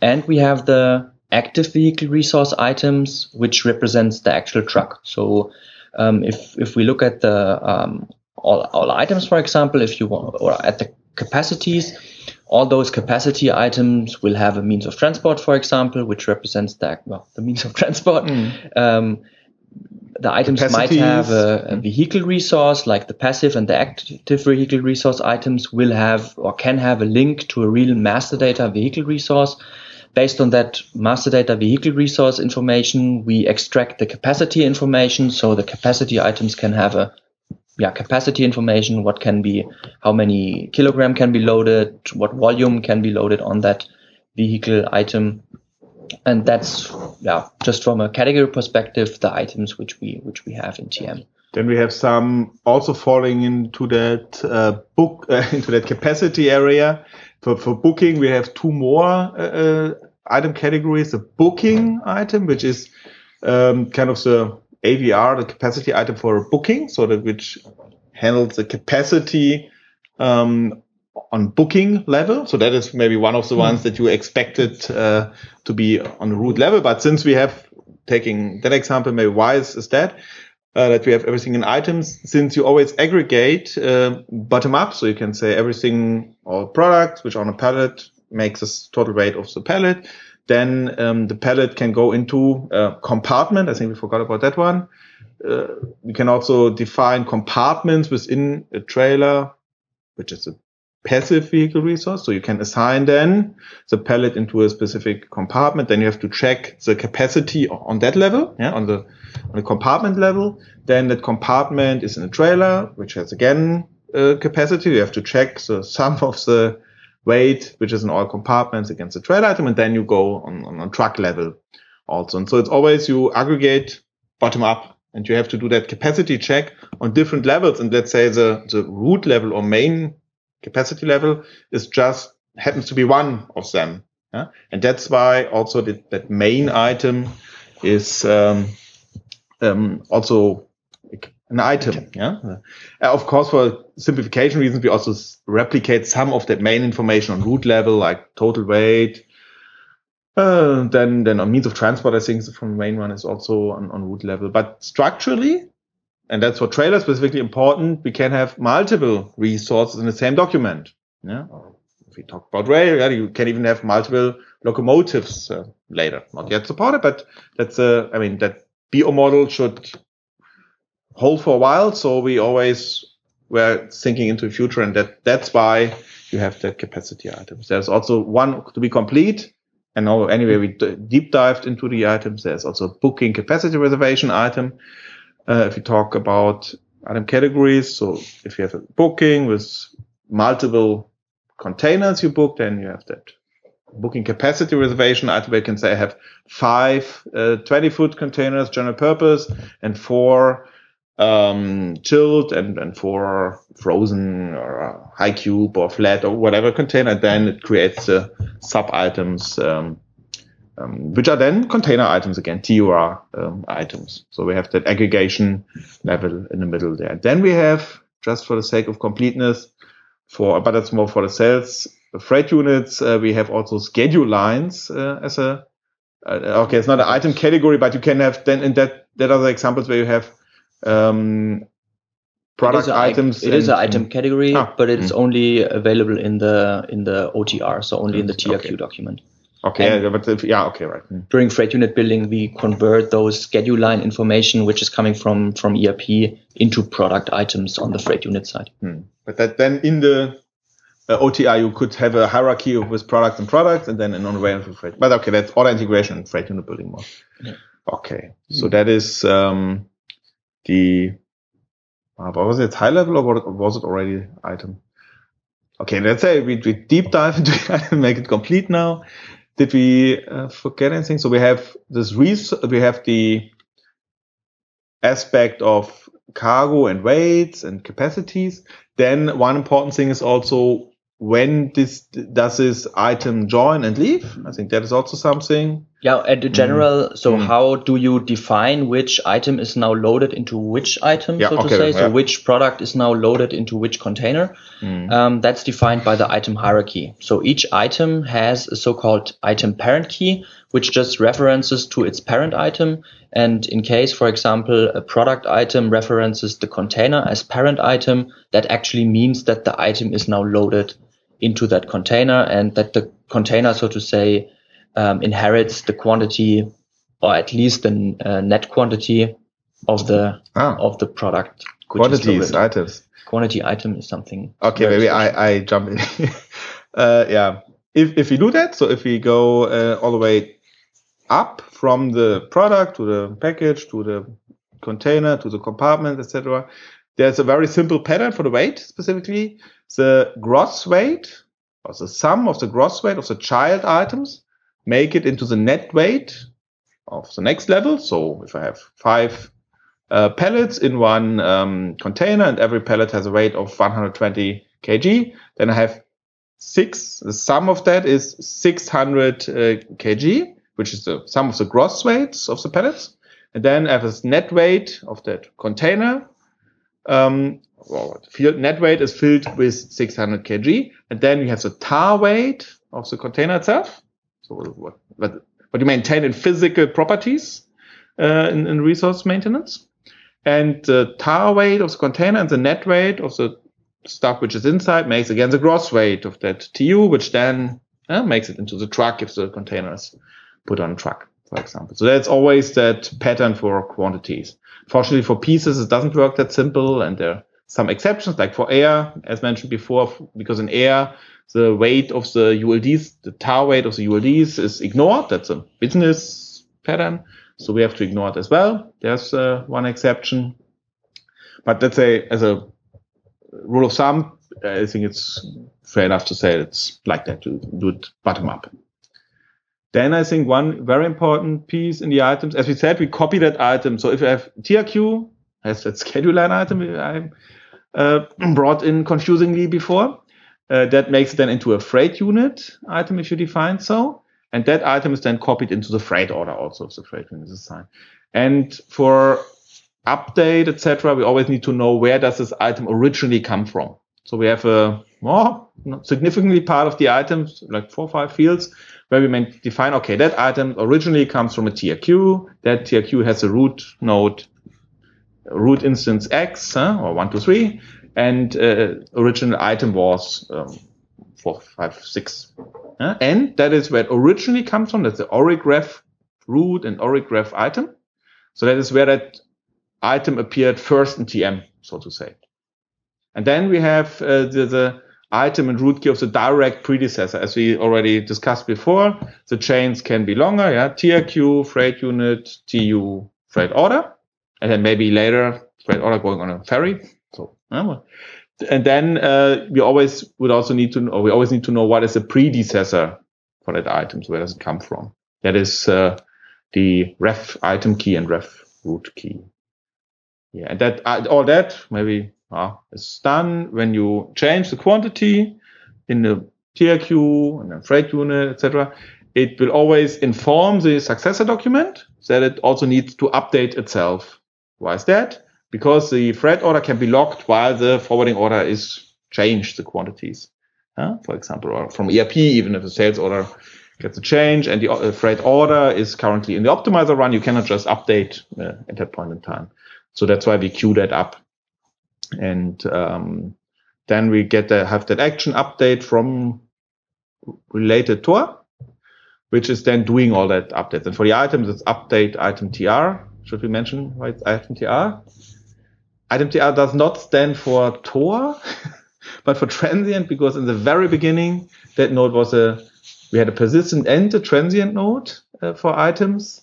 and we have the active vehicle resource items which represents the actual truck. So um, if if we look at the um, all, all items, for example, if you want, or at the capacities, all those capacity items will have a means of transport, for example, which represents the, well, the means of transport. Um, the items might have a, a vehicle resource, like the passive and the active vehicle resource items will have or can have a link to a real master data vehicle resource. Based on that master data vehicle resource information, we extract the capacity information. So the capacity items can have a yeah, capacity information, what can be, how many kilogram can be loaded, what volume can be loaded on that vehicle item. And that's, yeah, just from a category perspective, the items which we, which we have in TM. Then we have some also falling into that uh, book uh, into that capacity area. For for booking, we have two more uh, uh, item categories: a booking item, which is um, kind of the AVR, the capacity item for booking, so that which handles the capacity um, on booking level. So that is maybe one of the ones that you expected uh, to be on the root level. But since we have taking that example, maybe why is, is that? Uh, that we have everything in items, since you always aggregate uh, bottom up, so you can say everything, all products which are on a pallet makes a total weight of the pallet. Then um, the pallet can go into a compartment. I think we forgot about that one. Uh, we can also define compartments within a trailer, which is a passive vehicle resource. So you can assign then the pallet into a specific compartment. Then you have to check the capacity on that level, yeah, on the on the compartment level. Then that compartment is in a trailer, which has again uh, capacity. You have to check the sum of the weight, which is in all compartments against the trailer item, and then you go on, on, on truck level also. And so it's always you aggregate bottom up and you have to do that capacity check on different levels. And let's say the, the root level or main capacity level is just happens to be one of them. Yeah? And that's why also the, that main item is um, um, also an item. Yeah. Uh, of course, for simplification reasons, we also replicate some of that main information on root level, like total weight. Uh, then, then on means of transport, I think from the main one is also on, on root level. But structurally, and that's for trailers specifically important, we can have multiple resources in the same document. Yeah. If we talk about rail, yeah, you can even have multiple locomotives uh, later. Not yet supported, but that's uh, I mean that BO model should hold for a while. So we always were thinking into the future, and that that's why you have the capacity items. There's also one to be complete. And now, anyway, we deep dived into the items. There's also booking capacity reservation item. Uh, if you talk about item categories, so if you have a booking with multiple containers you book, then you have that booking capacity reservation item where you can say I have five uh, 20 foot containers general purpose and four um, chilled and, and four frozen or high cube or flat or whatever container. Then it creates the sub items, um, um, which are then container items again, TUR um, items. So we have that aggregation level in the middle there. Then we have, just for the sake of completeness, for but that's more for the sales the freight units. Uh, we have also schedule lines uh, as a uh, okay. It's not an item category, but you can have then in that that are examples where you have um, product it items. It is an item category, Ah, but it's only available in the in the OTR, so only in the TRQ Okay. document. Okay, and- yeah, but if, yeah, okay, right. Hmm. During freight unit building, we convert those schedule line information, which is coming from from ERP, into product items on the freight unit side. Hmm. But that then in the uh, OTR you could have a hierarchy with products and products, and then an for freight. But okay, that's auto integration and freight unit building more. Yeah. Okay, so that is um, the. Uh, but was it high level or what- was it already item? Okay, let's say we, we deep dive into it and make it complete now. Did we uh, forget anything? So we have this res- we have the aspect of cargo and weights and capacities. Then one important thing is also when this does this item join and leave. I think that is also something. Yeah, at the general, so Mm. how do you define which item is now loaded into which item, Yeah, so to say? yeah. So which product is now loaded into which container? Mm. Um, that's defined by the item hierarchy. So each item has a so-called item parent key, which just references to its parent item. And in case, for example, a product item references the container as parent item, that actually means that the item is now loaded into that container and that the container, so to say, um, inherits the quantity or at least the uh, net quantity of the Ah, of the product. quantities, items. Quantity item is something. Okay, maybe special. I, I jump in. uh, yeah. If, if we do that, so if we go uh, all the way up from the product to the package to the container to the compartment, etc., there's a very simple pattern for the weight specifically. The gross weight or the sum of the gross weight of the child items make it into the net weight of the next level. So if I have five uh, pellets in one um, container and every pellet has a weight of 120 kg, then I have six. The sum of that is 600 uh, kg, which is the sum of the gross weights of the pellets. And then I have a net weight of that container. Um, well, field net weight is filled with 600 kg. And then you have the tar weight of the container itself. So what, what, what you maintain in physical properties uh, in, in resource maintenance. And the tar weight of the container and the net weight of the stuff which is inside makes again the gross weight of that TU, which then uh, makes it into the truck if the container is put on a truck, for example. So that's always that pattern for quantities. Fortunately for pieces, it doesn't work that simple and there some exceptions, like for air, as mentioned before, because in air, the weight of the ULDs, the tar weight of the ULDs is ignored. That's a business pattern. So we have to ignore it as well. There's uh, one exception. But let's say as a rule of thumb, I think it's fair enough to say it's like that to do it bottom up. Then I think one very important piece in the items, as we said, we copy that item. So if you have TRQ, has that schedule line item I uh, brought in confusingly before, uh, that makes it then into a freight unit item if you define so. And that item is then copied into the freight order also if the freight unit is assigned. And for update, etc., we always need to know where does this item originally come from. So we have a more significantly part of the items, like four or five fields, where we may define, okay, that item originally comes from a TRQ. That TRQ has a root node, root instance X, huh, or one, two, three, and uh, original item was um, four, five, six. huh? and that is where it originally comes from. That's the orig ref root and orig ref item. So that is where that item appeared first in TM, so to say. And then we have uh, the, the item and root key of the direct predecessor. As we already discussed before, the chains can be longer, yeah, TRQ, freight unit, TU, freight order, and then maybe later freight order going on a ferry. So, and then uh, we always would also need to know, we always need to know what is the predecessor for that item. So where does it come from? That is uh, the ref item key and ref root key. Yeah, and that uh, all that maybe uh, is done when you change the quantity in the TRQ and then freight unit, etc. It will always inform the successor document that it also needs to update itself. Why is that? Because the freight order can be locked while the forwarding order is changed the quantities. Uh, for example, or from ERP, even if the sales order gets a change and the uh, freight order is currently in the optimizer run, you cannot just update uh, at that point in time. So that's why we queue that up. And um, then we get the, have that action update from related Tor, which is then doing all that updates. And for the items, it's update item TR. Should we mention why it's item TR? Item TR does not stand for Tor, but for transient because in the very beginning, that node was a, we had a persistent and a transient node uh, for items.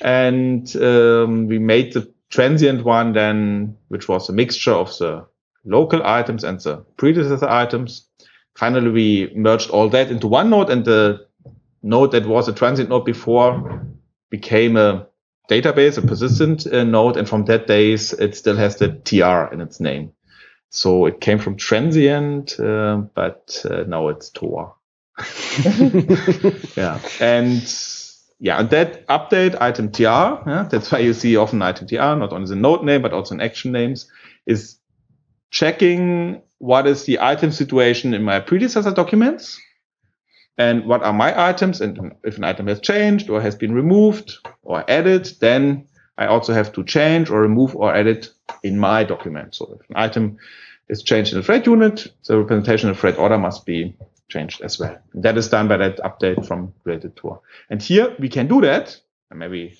And um, we made the transient one then, which was a mixture of the local items and the predecessor items. Finally, we merged all that into one node and the node that was a transient node before became a database, a persistent uh, node. And from that days, it still has the TR in its name. So it came from transient, uh, but uh, now it's Tor. yeah. And yeah, and that update item tr, yeah, that's why you see often item tr, not only the node name, but also in action names, is checking what is the item situation in my predecessor documents and what are my items. And if an item has changed or has been removed or added, then I also have to change or remove or edit in my document. So if an item is changed in the freight unit, the representation of freight order must be changed as well. And that is done by that update from related Tor And here we can do that. And maybe,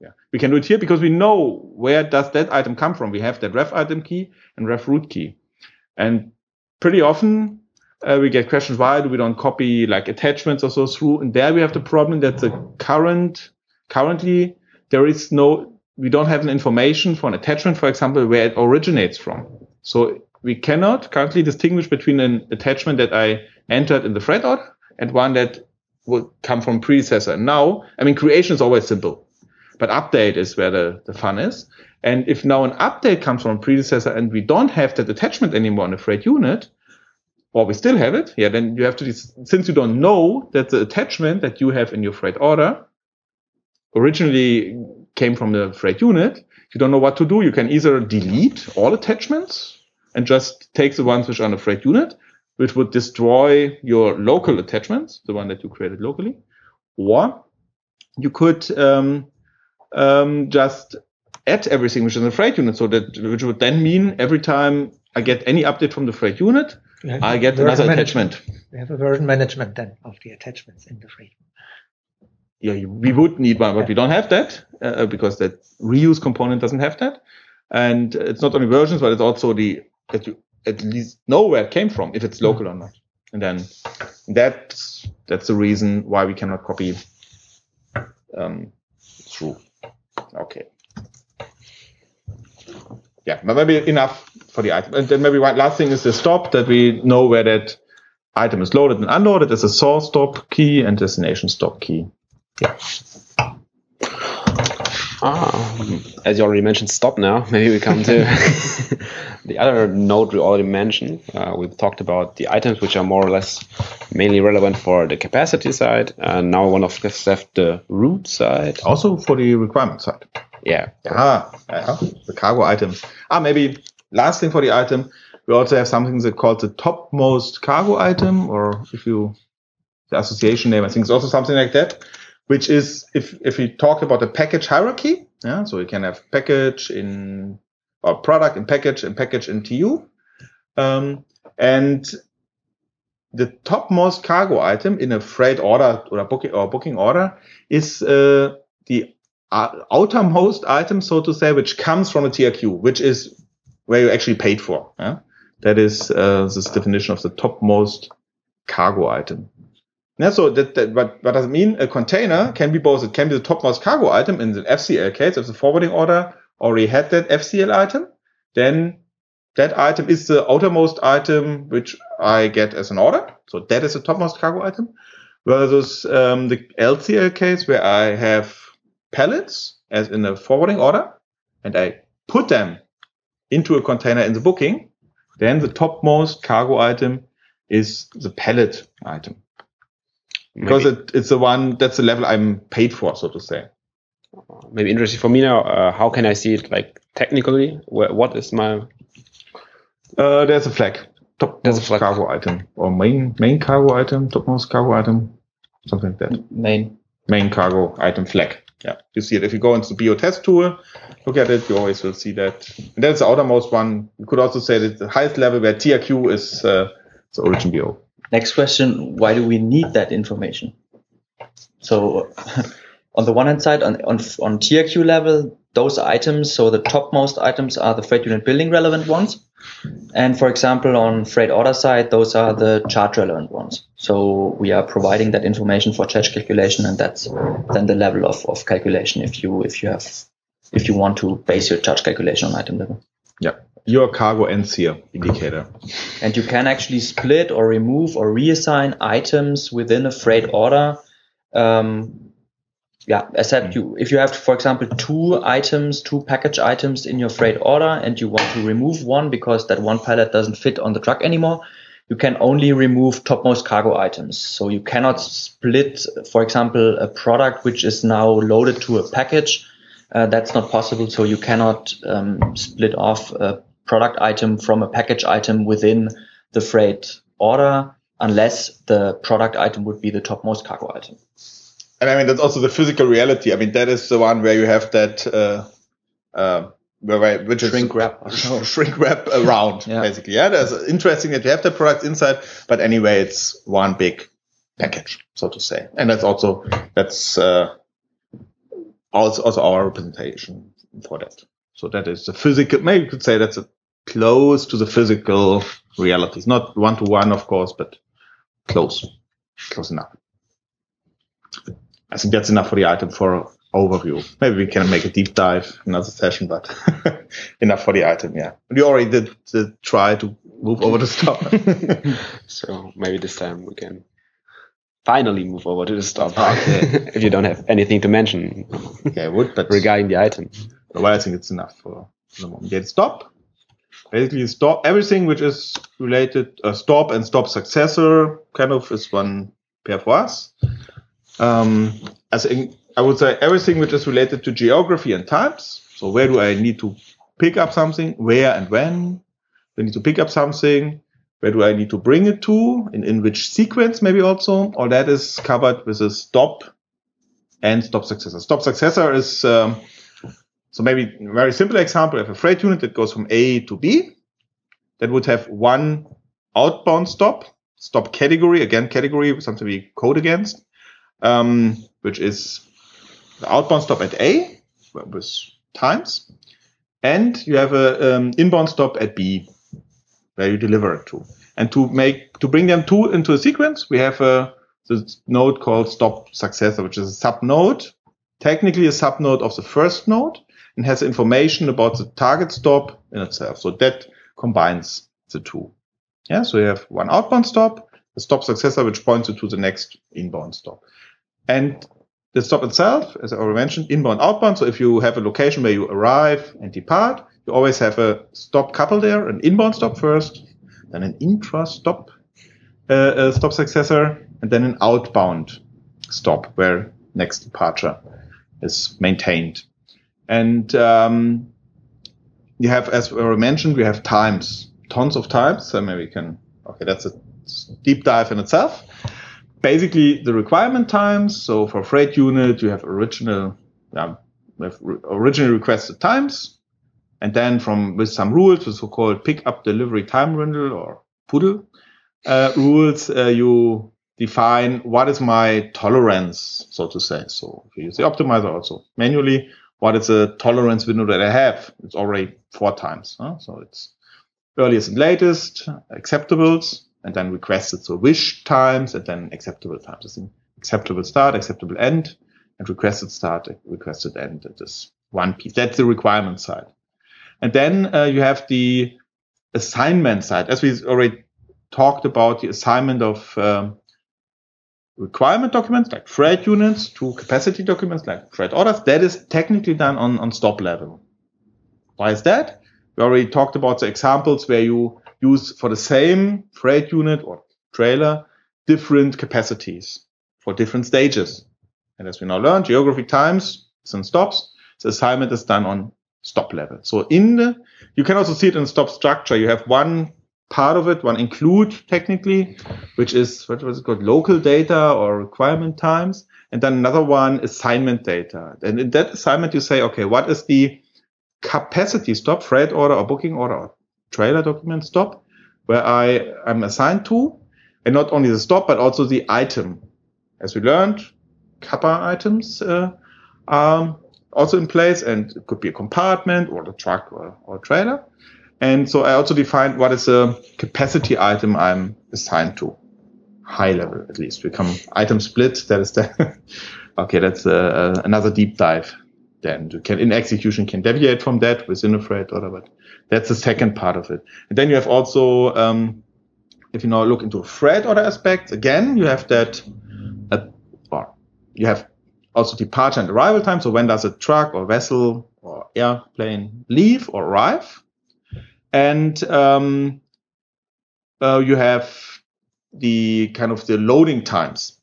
yeah, we can do it here because we know where does that item come from. We have that ref item key and ref root key. And pretty often uh, we get questions, why do we don't copy like attachments or so through? And there we have the problem that the current, currently there is no, we don't have an information for an attachment, for example, where it originates from. So we cannot currently distinguish between an attachment that I entered in the freight order and one that would come from predecessor. Now, I mean, creation is always simple, but update is where the, the fun is. And if now an update comes from predecessor and we don't have that attachment anymore in the freight unit, or we still have it, yeah, then you have to, since you don't know that the attachment that you have in your freight order originally came from the freight unit, you don't know what to do. You can either delete all attachments and just take the ones which are on the freight unit, which would destroy your local attachments, the one that you created locally, or you could um, um, just add everything which is in the freight unit, so that which would then mean every time I get any update from the freight unit, I get another attachment. We have a version management then of the attachments in the freight. Yeah, we would need one, but yeah. we don't have that uh, because that reuse component doesn't have that. And it's not only versions, but it's also the that you at least know where it came from, if it's local or not. And then that's that's the reason why we cannot copy um, through. Okay. Yeah, but maybe enough for the item. And then maybe one last thing is the stop that we know where that item is loaded and unloaded. There's a source stop key and destination stop key. Yeah. Ah, as you already mentioned, stop now. Maybe we come to the other node we already mentioned. Uh, we've talked about the items which are more or less mainly relevant for the capacity side. And now one of us left the root side. Also for the requirement side. Yeah. Ah, yeah. the cargo items. Ah, maybe last thing for the item. We also have something that called the topmost cargo item, or if you, the association name, I think it's also something like that which is if if we talk about the package hierarchy, yeah, so you can have package in or product and package and package in TU, um, and the topmost cargo item in a freight order or booking or booking order is uh, the uh, outermost item, so to say, which comes from a TRQ, which is where you actually paid for. Yeah? That is uh, this definition of the topmost cargo item. Yeah, so that, that what, what does it mean? A container can be both. It can be the topmost cargo item in the FCL case if the forwarding order already had that FCL item. Then that item is the outermost item which I get as an order. So that is the topmost cargo item. Versus um, the LCL case where I have pallets as in a forwarding order and I put them into a container in the booking. Then the topmost cargo item is the pallet item because it, it's the one that's the level I'm paid for, so to say. Maybe interesting for me now. Uh, how can I see it like technically? Where, what is my? Uh, there's a flag. Top There's a flag. cargo item or main main cargo item, topmost cargo item, something like that. Main. Main cargo item flag. Yeah, you see it if you go into the BO test tool. Look at it, you always will see that. And that's the outermost one. You could also say that the highest level where TRQ is uh, the origin BO. Next question, why do we need that information? So on the one hand side, on, on, on TRQ level, those items, so the topmost items are the freight unit building relevant ones. And for example, on freight order side, those are the charge relevant ones. So we are providing that information for charge calculation and that's then the level of, of calculation if you, if you have, if you want to base your charge calculation on item level. Yeah, your cargo ends here indicator. And you can actually split or remove or reassign items within a freight order. Um, yeah, as said, you if you have, for example, two items, two package items in your freight order, and you want to remove one because that one pallet doesn't fit on the truck anymore, you can only remove topmost cargo items. So you cannot split, for example, a product which is now loaded to a package. Uh, that's not possible. So you cannot um, split off a product item from a package item within the freight order unless the product item would be the topmost cargo item. And I mean, that's also the physical reality. I mean, that is the one where you have that, uh, uh, where, which Shrink is wrap. shrink wrap around, Yeah. basically. Yeah, that's interesting that you have the products inside, but anyway, it's one big package, so to say. And that's also, that's, uh, also, also our representation for that. So that is the physical, maybe you could say that's a close to the physical realities. Not one to one, of course, but close, close enough. I think that's enough for the item for overview. Maybe we can make a deep dive another session, but enough for the item. Yeah, we already did, did try to move over the stop. So maybe this time we can finally move over to the stop. Okay. if you don't have anything to mention yeah, I would, but regarding the item. well, I think it's enough for the moment. Yeah, stop. Basically, stop everything which is related. Uh, stop and stop successor kind of is one pair for us. Um, as in, I would say everything which is related to geography and times. So where do I need to pick up something? Where and when? Do I need to pick up something? Where do I need to bring it to? In, in which sequence maybe also? All that is covered with a stop and stop successor. Stop successor is, um, so maybe a very simple example, I have a freight unit that goes from A to B. That would have one outbound stop, stop category, again, category, something we code against, um, which is the outbound stop at A with times. And you have a um, inbound stop at B where you deliver it to. And to make, to bring them two into a sequence, we have a this node called stop successor, which is a sub node, technically a sub node of the first node and has information about the target stop in itself. So that combines the two. Yeah. So you have one outbound stop, a stop successor, which points you to the next inbound stop. And the stop itself, as I already mentioned, inbound, outbound. So if you have a location where you arrive and depart, you always have a stop couple there, an inbound stop first, then an intra stop, uh, uh, stop successor, and then an outbound stop where next departure is maintained. And um, you have, as we already mentioned, we have times, tons of times. So maybe we can, okay, that's a deep dive in itself. Basically, the requirement times. So for freight unit, you have original, we have re- requested times, and then from with some rules, the so-called pick up delivery time rental or PUDL uh, rules, uh, you define what is my tolerance, so to say. So if you use the optimizer also manually, what is the tolerance window that I have? It's already four times. Huh? So it's earliest and latest, acceptables, and then requested. So wish times and then acceptable times. It's acceptable start, acceptable end, and requested start, requested end. That is one piece. That's the requirement side. And then uh, you have the assignment side. As we already talked about the assignment of um, requirement documents like freight units to capacity documents like freight orders, that is technically done on, on stop level. Why is that? We already talked about the examples where you use for the same freight unit or trailer different capacities for different stages. And as we now learned, geography times and stops, the assignment is done on stop level. So in the, you can also see it in stop structure. You have one part of it, one include technically, which is what was it called, local data or requirement times, and then another one assignment data. And in that assignment, you say, okay, what is the capacity stop, freight order or booking order or trailer document stop, where I am assigned to, and not only the stop but also the item. As we learned, kappa items uh, are also in place, and it could be a compartment or the truck or, or trailer. And so I also defined what is a capacity item I'm assigned to. High level, at least. We come item split. That is the, okay, that's uh, another deep dive. Then you can, in execution, can deviate from that within a freight order, but that's the second part of it. And then you have also, um, if you now look into freight order aspects, again, you have that, uh, or you have also departure and arrival time. So when does a truck or vessel or airplane leave or arrive? and um, uh, you have the kind of the loading times.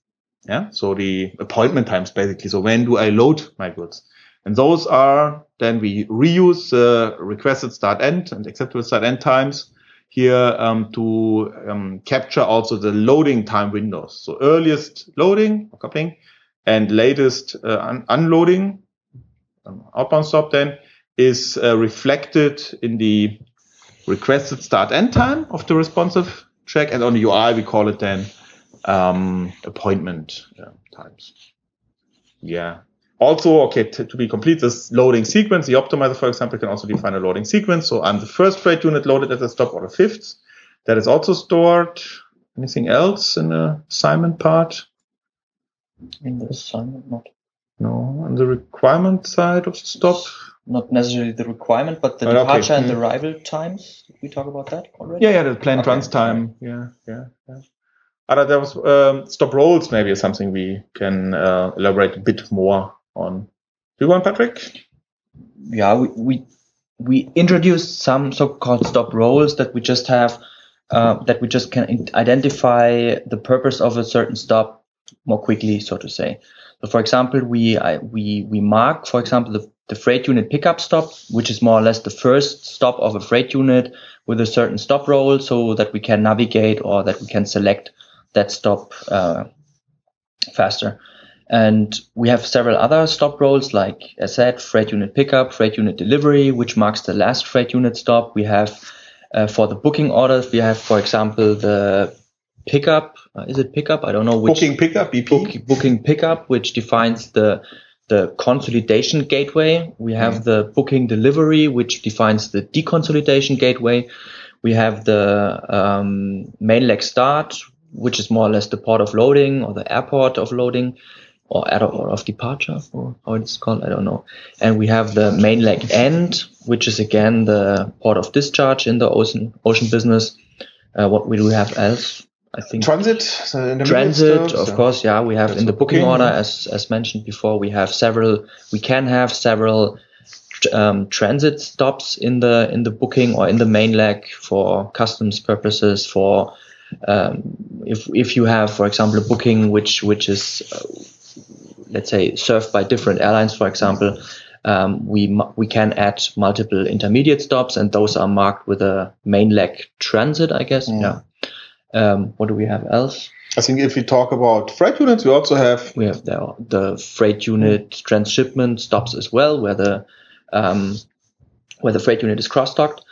Yeah. So the appointment times basically. So when do I load my goods? And those are then we reuse the requested start end and acceptable start end times here um, to um, capture also the loading time windows. So earliest loading or coupling and latest uh, un unloading um, outbound stop then is uh, reflected in the requested start end time of the responsive check, and on the UI we call it then um, appointment uh, times. Yeah. Also, okay, to, to be complete this loading sequence, the optimizer, for example, can also define a loading sequence. So I'm the first freight unit loaded at the stop or the fifth. That is also stored. Anything else in the assignment part? In the assignment, not. No, on the requirement side of the stop not necessarily the requirement, but the Oh, okay. departure and the Mm. arrival times. Did we talk about that already? Yeah, yeah, the planned Okay. runs time. Yeah, yeah, yeah. Other there was um, stop roles maybe is something we can uh, elaborate a bit more on. Do you want, Patrick? yeah, we, we we introduced some so-called stop roles that we just have uh, that we just can identify the purpose of a certain stop more quickly, so to say. So, for example, we I, we we mark, for example, the, the freight unit pickup stop, which is more or less the first stop of a freight unit with a certain stop role, so that we can navigate or that we can select that stop uh, faster. And we have several other stop roles, like I said, freight unit pickup, freight unit delivery, which marks the last freight unit stop. We have uh, for the booking orders, we have, for example, the pickup. Uh, is it pickup? I don't know which Booking pickup, BP. book, booking pickup, which defines the the consolidation gateway. We have the booking delivery, which defines the deconsolidation gateway. We have the um, main leg start, which is more or less the port of loading or the airport of loading or, air- or of departure or how it's called. I don't know. And we have the main leg end, which is again the port of discharge in the ocean, ocean business. Uh, what we do have else? I think Transit. so in the transit still, of so- course yeah we have in the the booking booking. order as as mentioned before we have several we can have several um, transit stops in the in the booking or in the main leg for customs purposes for um, if if you have for example a booking which which is uh, let's say served by different airlines for example um, we we can add multiple intermediate stops and those are marked with a main leg transit I guess Mm. yeah um, what do we have else I think if we talk about freight units, we also have we have the, the freight unit transshipment stops as well, where the um, where the freight unit is cross-docked.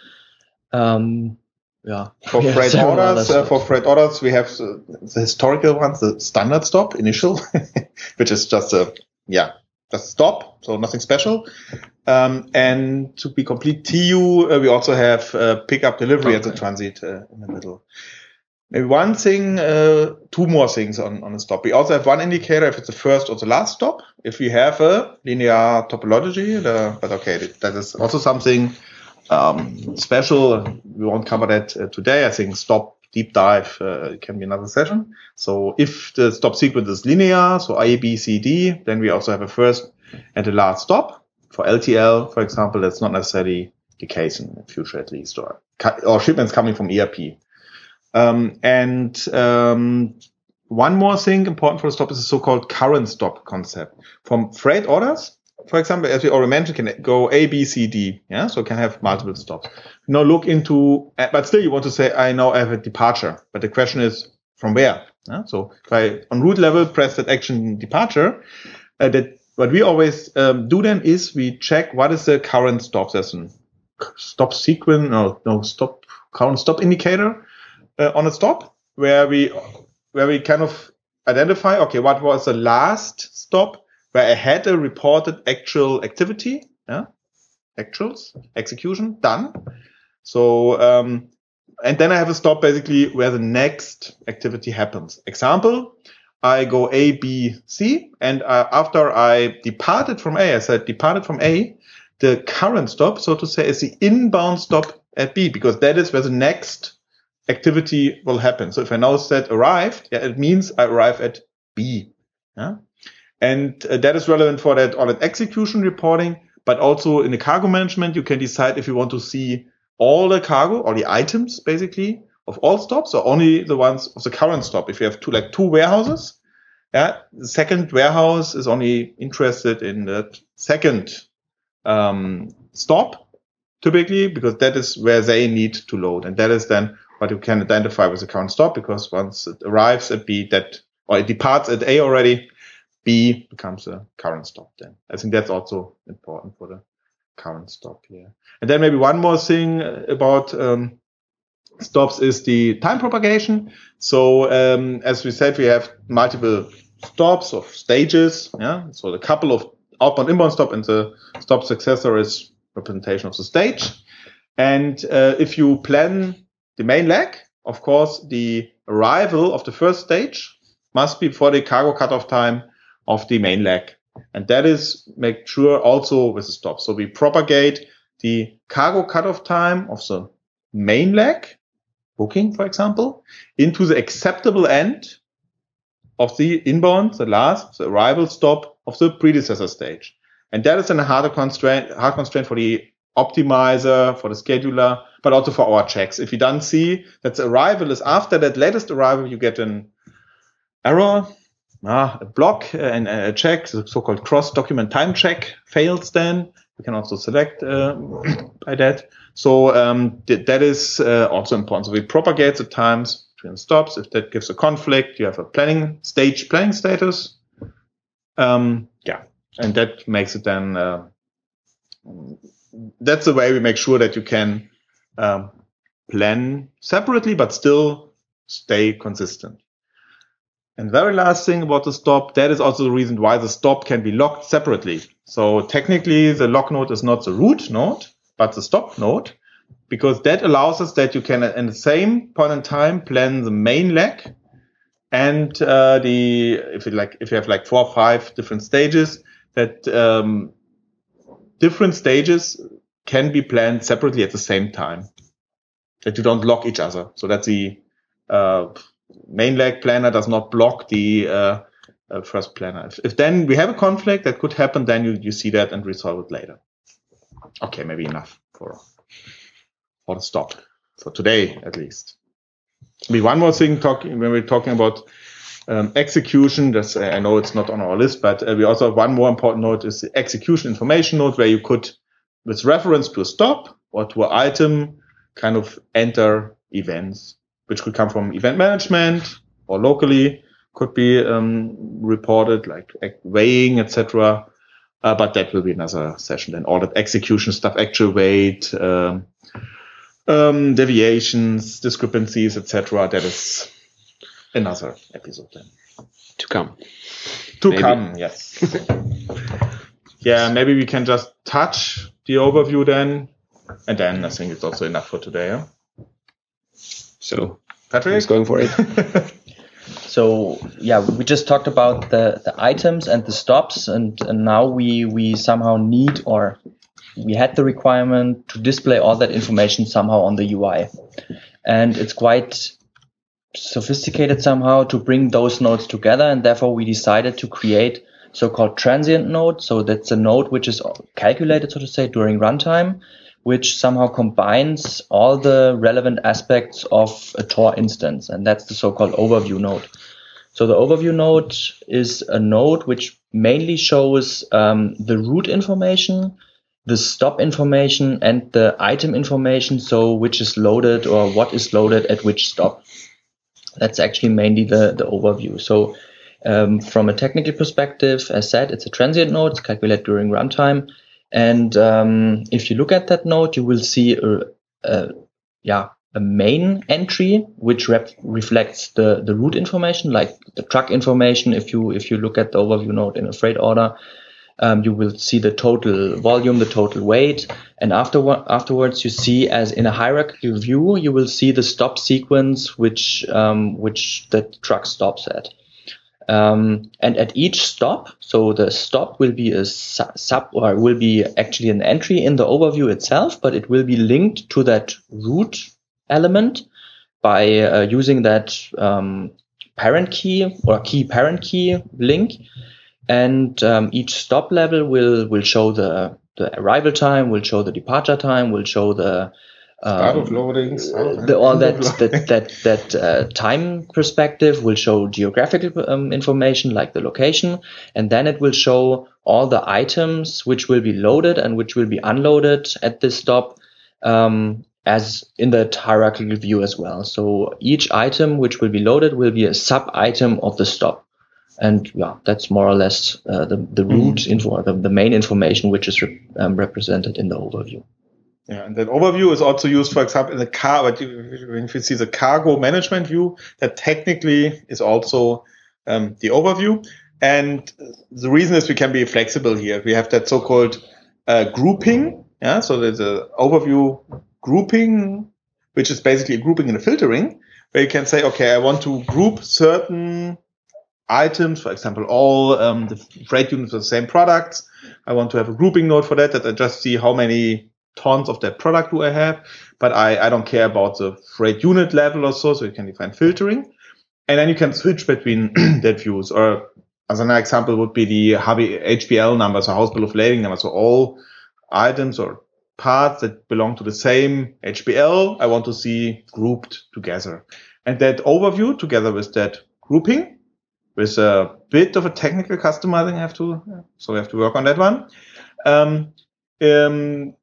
Um, yeah. For Yeah, freight orders, uh, for freight orders, we have the, the historical ones, the standard stop initial, which is just a yeah, just stop, so nothing special. Um, and to be complete TU, uh, we also have uh, pickup delivery as a transit uh, in the middle. Maybe one thing, uh, two more things on, on a stop. We also have one indicator if it's the first or the last stop. If we have a linear topology, the, but okay, that is also something um, special. We won't cover that uh, today. I think stop deep dive uh, can be another session. So if the stop sequence is linear, so A, B, C, D, then we also have a first and a last stop. For LTL, for example, that's not necessarily the case in the future at least, or, or shipments coming from ERP. Um, and um, one more thing important for the stop is the so-called current stop concept. From freight orders, for example, as we already mentioned, can go A, B, C, D. Yeah, so can have multiple stops. Now look into, uh, but still you want to say, I now have a departure. But the question is from where? Yeah? So if I on route level press that action departure, uh, that what we always um, do then is we check what is the current stop. A stop sequence, no, no stop current stop indicator uh, on a stop where we where we kind of identify okay what was the last stop where I had a reported actual activity, yeah, actuals execution done. So um, and then I have a stop basically where the next activity happens. Example, I go A, B, C, and uh, after I departed from A, I said departed from A, the current stop, so to say, is the inbound stop at B because that is where the next activity will happen. So if I now said arrived, yeah, it means I arrive at B. Yeah. And uh, that is relevant for that audit execution reporting, but also in the cargo management, you can decide if you want to see all the cargo or the items basically of all stops or only the ones of the current stop. If you have two, like two warehouses, yeah, the second warehouse is only interested in the second um, stop typically because that is where they need to load. And that is then what you can identify with the current stop because once it arrives at B that, or it departs at A already, B becomes a current stop then. I think that's also important for the current stop here. And then maybe one more thing about, um, stops is the time propagation. So, um, as we said, we have multiple stops of stages. Yeah. So the couple of outbound inbound stop and the stop successor is representation of the stage. And uh, if you plan the main leg, of course, the arrival of the first stage must be for the cargo cutoff time of the main leg. And that is make sure also with the stop. So we propagate the cargo cutoff time of the main leg, booking, for example, into the acceptable end of the inbound, the last, the arrival stop of the predecessor stage. And that is a harder constraint, hard constraint for the optimizer, for the scheduler, but also for our checks. If you don't see that the arrival is after that latest arrival, you get an error, ah, a block and a check, the so-called cross document time check fails then. You can also select uh, by that. So um, th- that is uh, also important. So we propagate the times between stops. If that gives a conflict, you have a planning stage planning status. Um, yeah, and that makes it then. Uh, that's the way we make sure that you can um, plan separately, but still stay consistent. And very last thing about the stop, that is also the reason why the stop can be locked separately. So technically the lock node is not the root node, but the stop node, because that allows us that you can at the same point in time plan the main leg and uh, the if you like if you have like four or five different stages that um, different stages can be planned separately at the same time that you don't lock each other so that's the uh, main leg planner does not block the uh, uh, first planner. If, if then we have a conflict that could happen then you, you see that and resolve it later. Okay maybe enough for for the stop. For today at least. Maybe one more thing talking when we're talking about um, execution. That's I know it's not on our list, but uh, we also have one more important node is the execution information node where you could, with reference to a stop or to an item, kind of enter events, which could come from event management or locally, could be um, reported like weighing, etc. Uh, but that will be another session. Then all that execution stuff, actual weight. Um, um, deviations, discrepancies, etc. That is another episode then. To come. To Maybe. come, yes. yeah, maybe we can just touch the overview then, and then I think it's also enough for today. Huh? So Patrick, who's going for it? So yeah, we just talked about the, the items and the stops, and, and now we we somehow need or we had the requirement to display all that information somehow on the UI, and it's quite sophisticated somehow to bring those nodes together, and therefore we decided to create so-called transient node. So that's a node which is calculated, so to say, during runtime, which somehow combines all the relevant aspects of a Tor instance, and that's the so-called overview node. So the overview node is a node which mainly shows um, the root information, the stop information, and the item information. So which is loaded or what is loaded at which stop. That's actually mainly the, the overview. So um, from a technical perspective, as said, it's a transient node. It's calculated during runtime. And um, if you look at that node, you will see a, a yeah a main entry which rep- reflects the the root information, like the truck information. If you if you look at the overview node in a freight order, um, you will see the total volume, the total weight, and afterward afterwards you see as in a hierarchical view, you will see the stop sequence which um, which the truck stops at. Um, and at each stop, so the stop will be a su- sub or will be actually an entry in the overview itself, but it will be linked to that root element by uh, using that um, parent key or key parent key link. And um, each stop level will will show the the arrival time, will show the departure time, will show the um, loadings. the, all that that that that uh, time perspective will show geographical um, information like the location, and then it will show all the items which will be loaded and which will be unloaded at this stop, um, as in the hierarchical view as well. So each item which will be loaded will be a sub item of the stop. And yeah, that's more or less uh, the the root info, the, the main information which is re- um, represented in the overview. Yeah, and that overview is also used, for example, in the car. But when you see the cargo management view, that technically is also um, the overview. And the reason is we can be flexible here. We have that so-called uh, grouping. Yeah, so there's a overview grouping, which is basically a grouping and a filtering, where you can say, okay, I want to group certain items, for example, all um, the freight units of the same products. I want to have a grouping node for that, that I just see how many tons of that product do I have, but I, I don't care about the freight unit level or so, so you can define filtering. And then you can switch between that views. Or as an example would be the HBL numbers so house bill of lading numbers. So all items or parts that belong to the same HBL, I want to see grouped together. And that overview together with that grouping, with a bit of a technical customizing, I have to, so we have to work on that one. Um, um,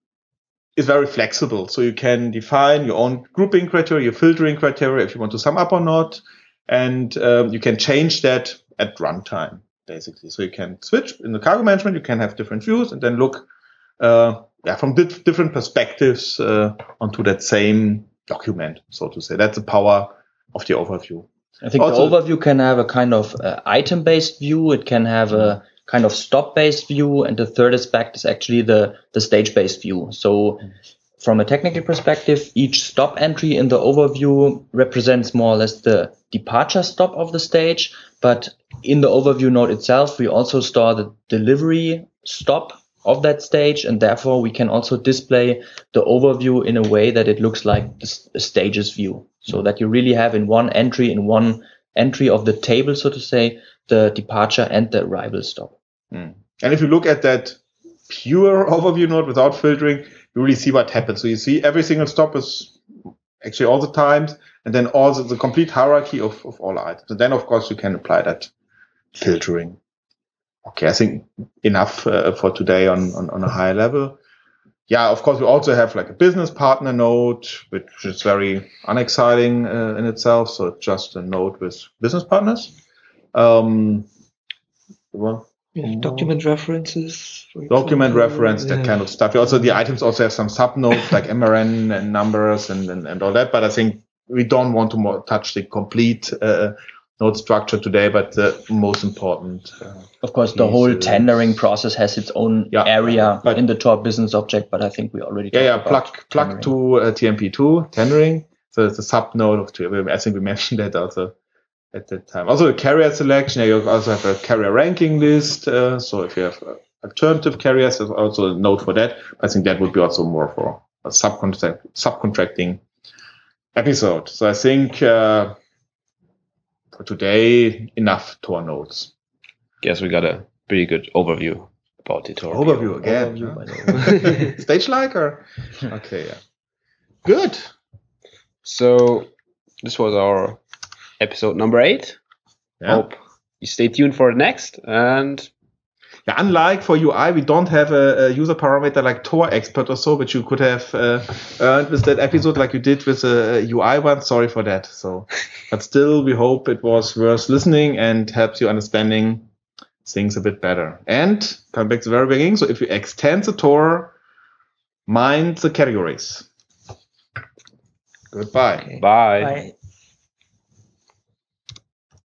is very flexible. So you can define your own grouping criteria, your filtering criteria, if you want to sum up or not. And um, you can change that at runtime, basically. So you can switch in the cargo management, you can have different views and then look uh, yeah, from di- different perspectives uh, onto that same document, so to say. That's the power of the overview. I think Also- the overview can have a kind of uh, item-based view. It can have a kind of stop-based view, and the third aspect is actually the the stage-based view. So, from a technical perspective, each stop entry in the overview represents more or less the departure stop of the stage. But in the overview node itself, we also store the delivery stop of that stage, and therefore we can also display the overview in a way that it looks like the stages view. So that you really have in one entry, in one entry of the table, so to say, the departure and the arrival stop. Mm. And if you look at that pure overview node without filtering, you really see what happens. So you see every single stop is actually all the times, and then also the complete hierarchy of, of all items. And then, of course, you can apply that filtering. Okay, I think enough uh, for today on, on, on a higher level. Yeah, of course, we also have like a business partner node, which is very unexciting uh, in itself. So just a node with business partners. Um, well, We have document references. for document example. reference, that Yeah. kind of stuff. Also, the items also have some subnodes like MRN and numbers and, and, and all that. But I think we don't want to more touch the complete uh, node structure today, but the most important. Uh, Of course, the whole Pieces. tendering process has its own Yeah, area but- in the Tor business object, but I think we already yeah, yeah, talked plug plug to uh, TMP2 tendering. So it's a subnode of TMP. I think we mentioned that also at that time. Also, a carrier selection. You also have a carrier ranking list. Uh, so if you have uh, alternative carriers, there's also a node for that. I think that would be also more for a subcontract subcontracting episode. So I think uh, for today, enough Tor nodes. Guess we got a pretty good overview about the Tor. Overview again. Overview, huh? by the way. Stage like or okay, yeah. Good. So this was our episode number eight. Yeah. Hope you stay tuned for the next and Yeah, unlike for UI, we don't have a, a user parameter like Tor expert or so, which you could have uh, earned with that episode, like you did with the UI one. Sorry for that. So, but still, we hope it was worth listening and helps you understanding things a bit better. And come back to the very beginning. So, if you extend the Tor, mind the categories. Goodbye. Okay. bye. Bye.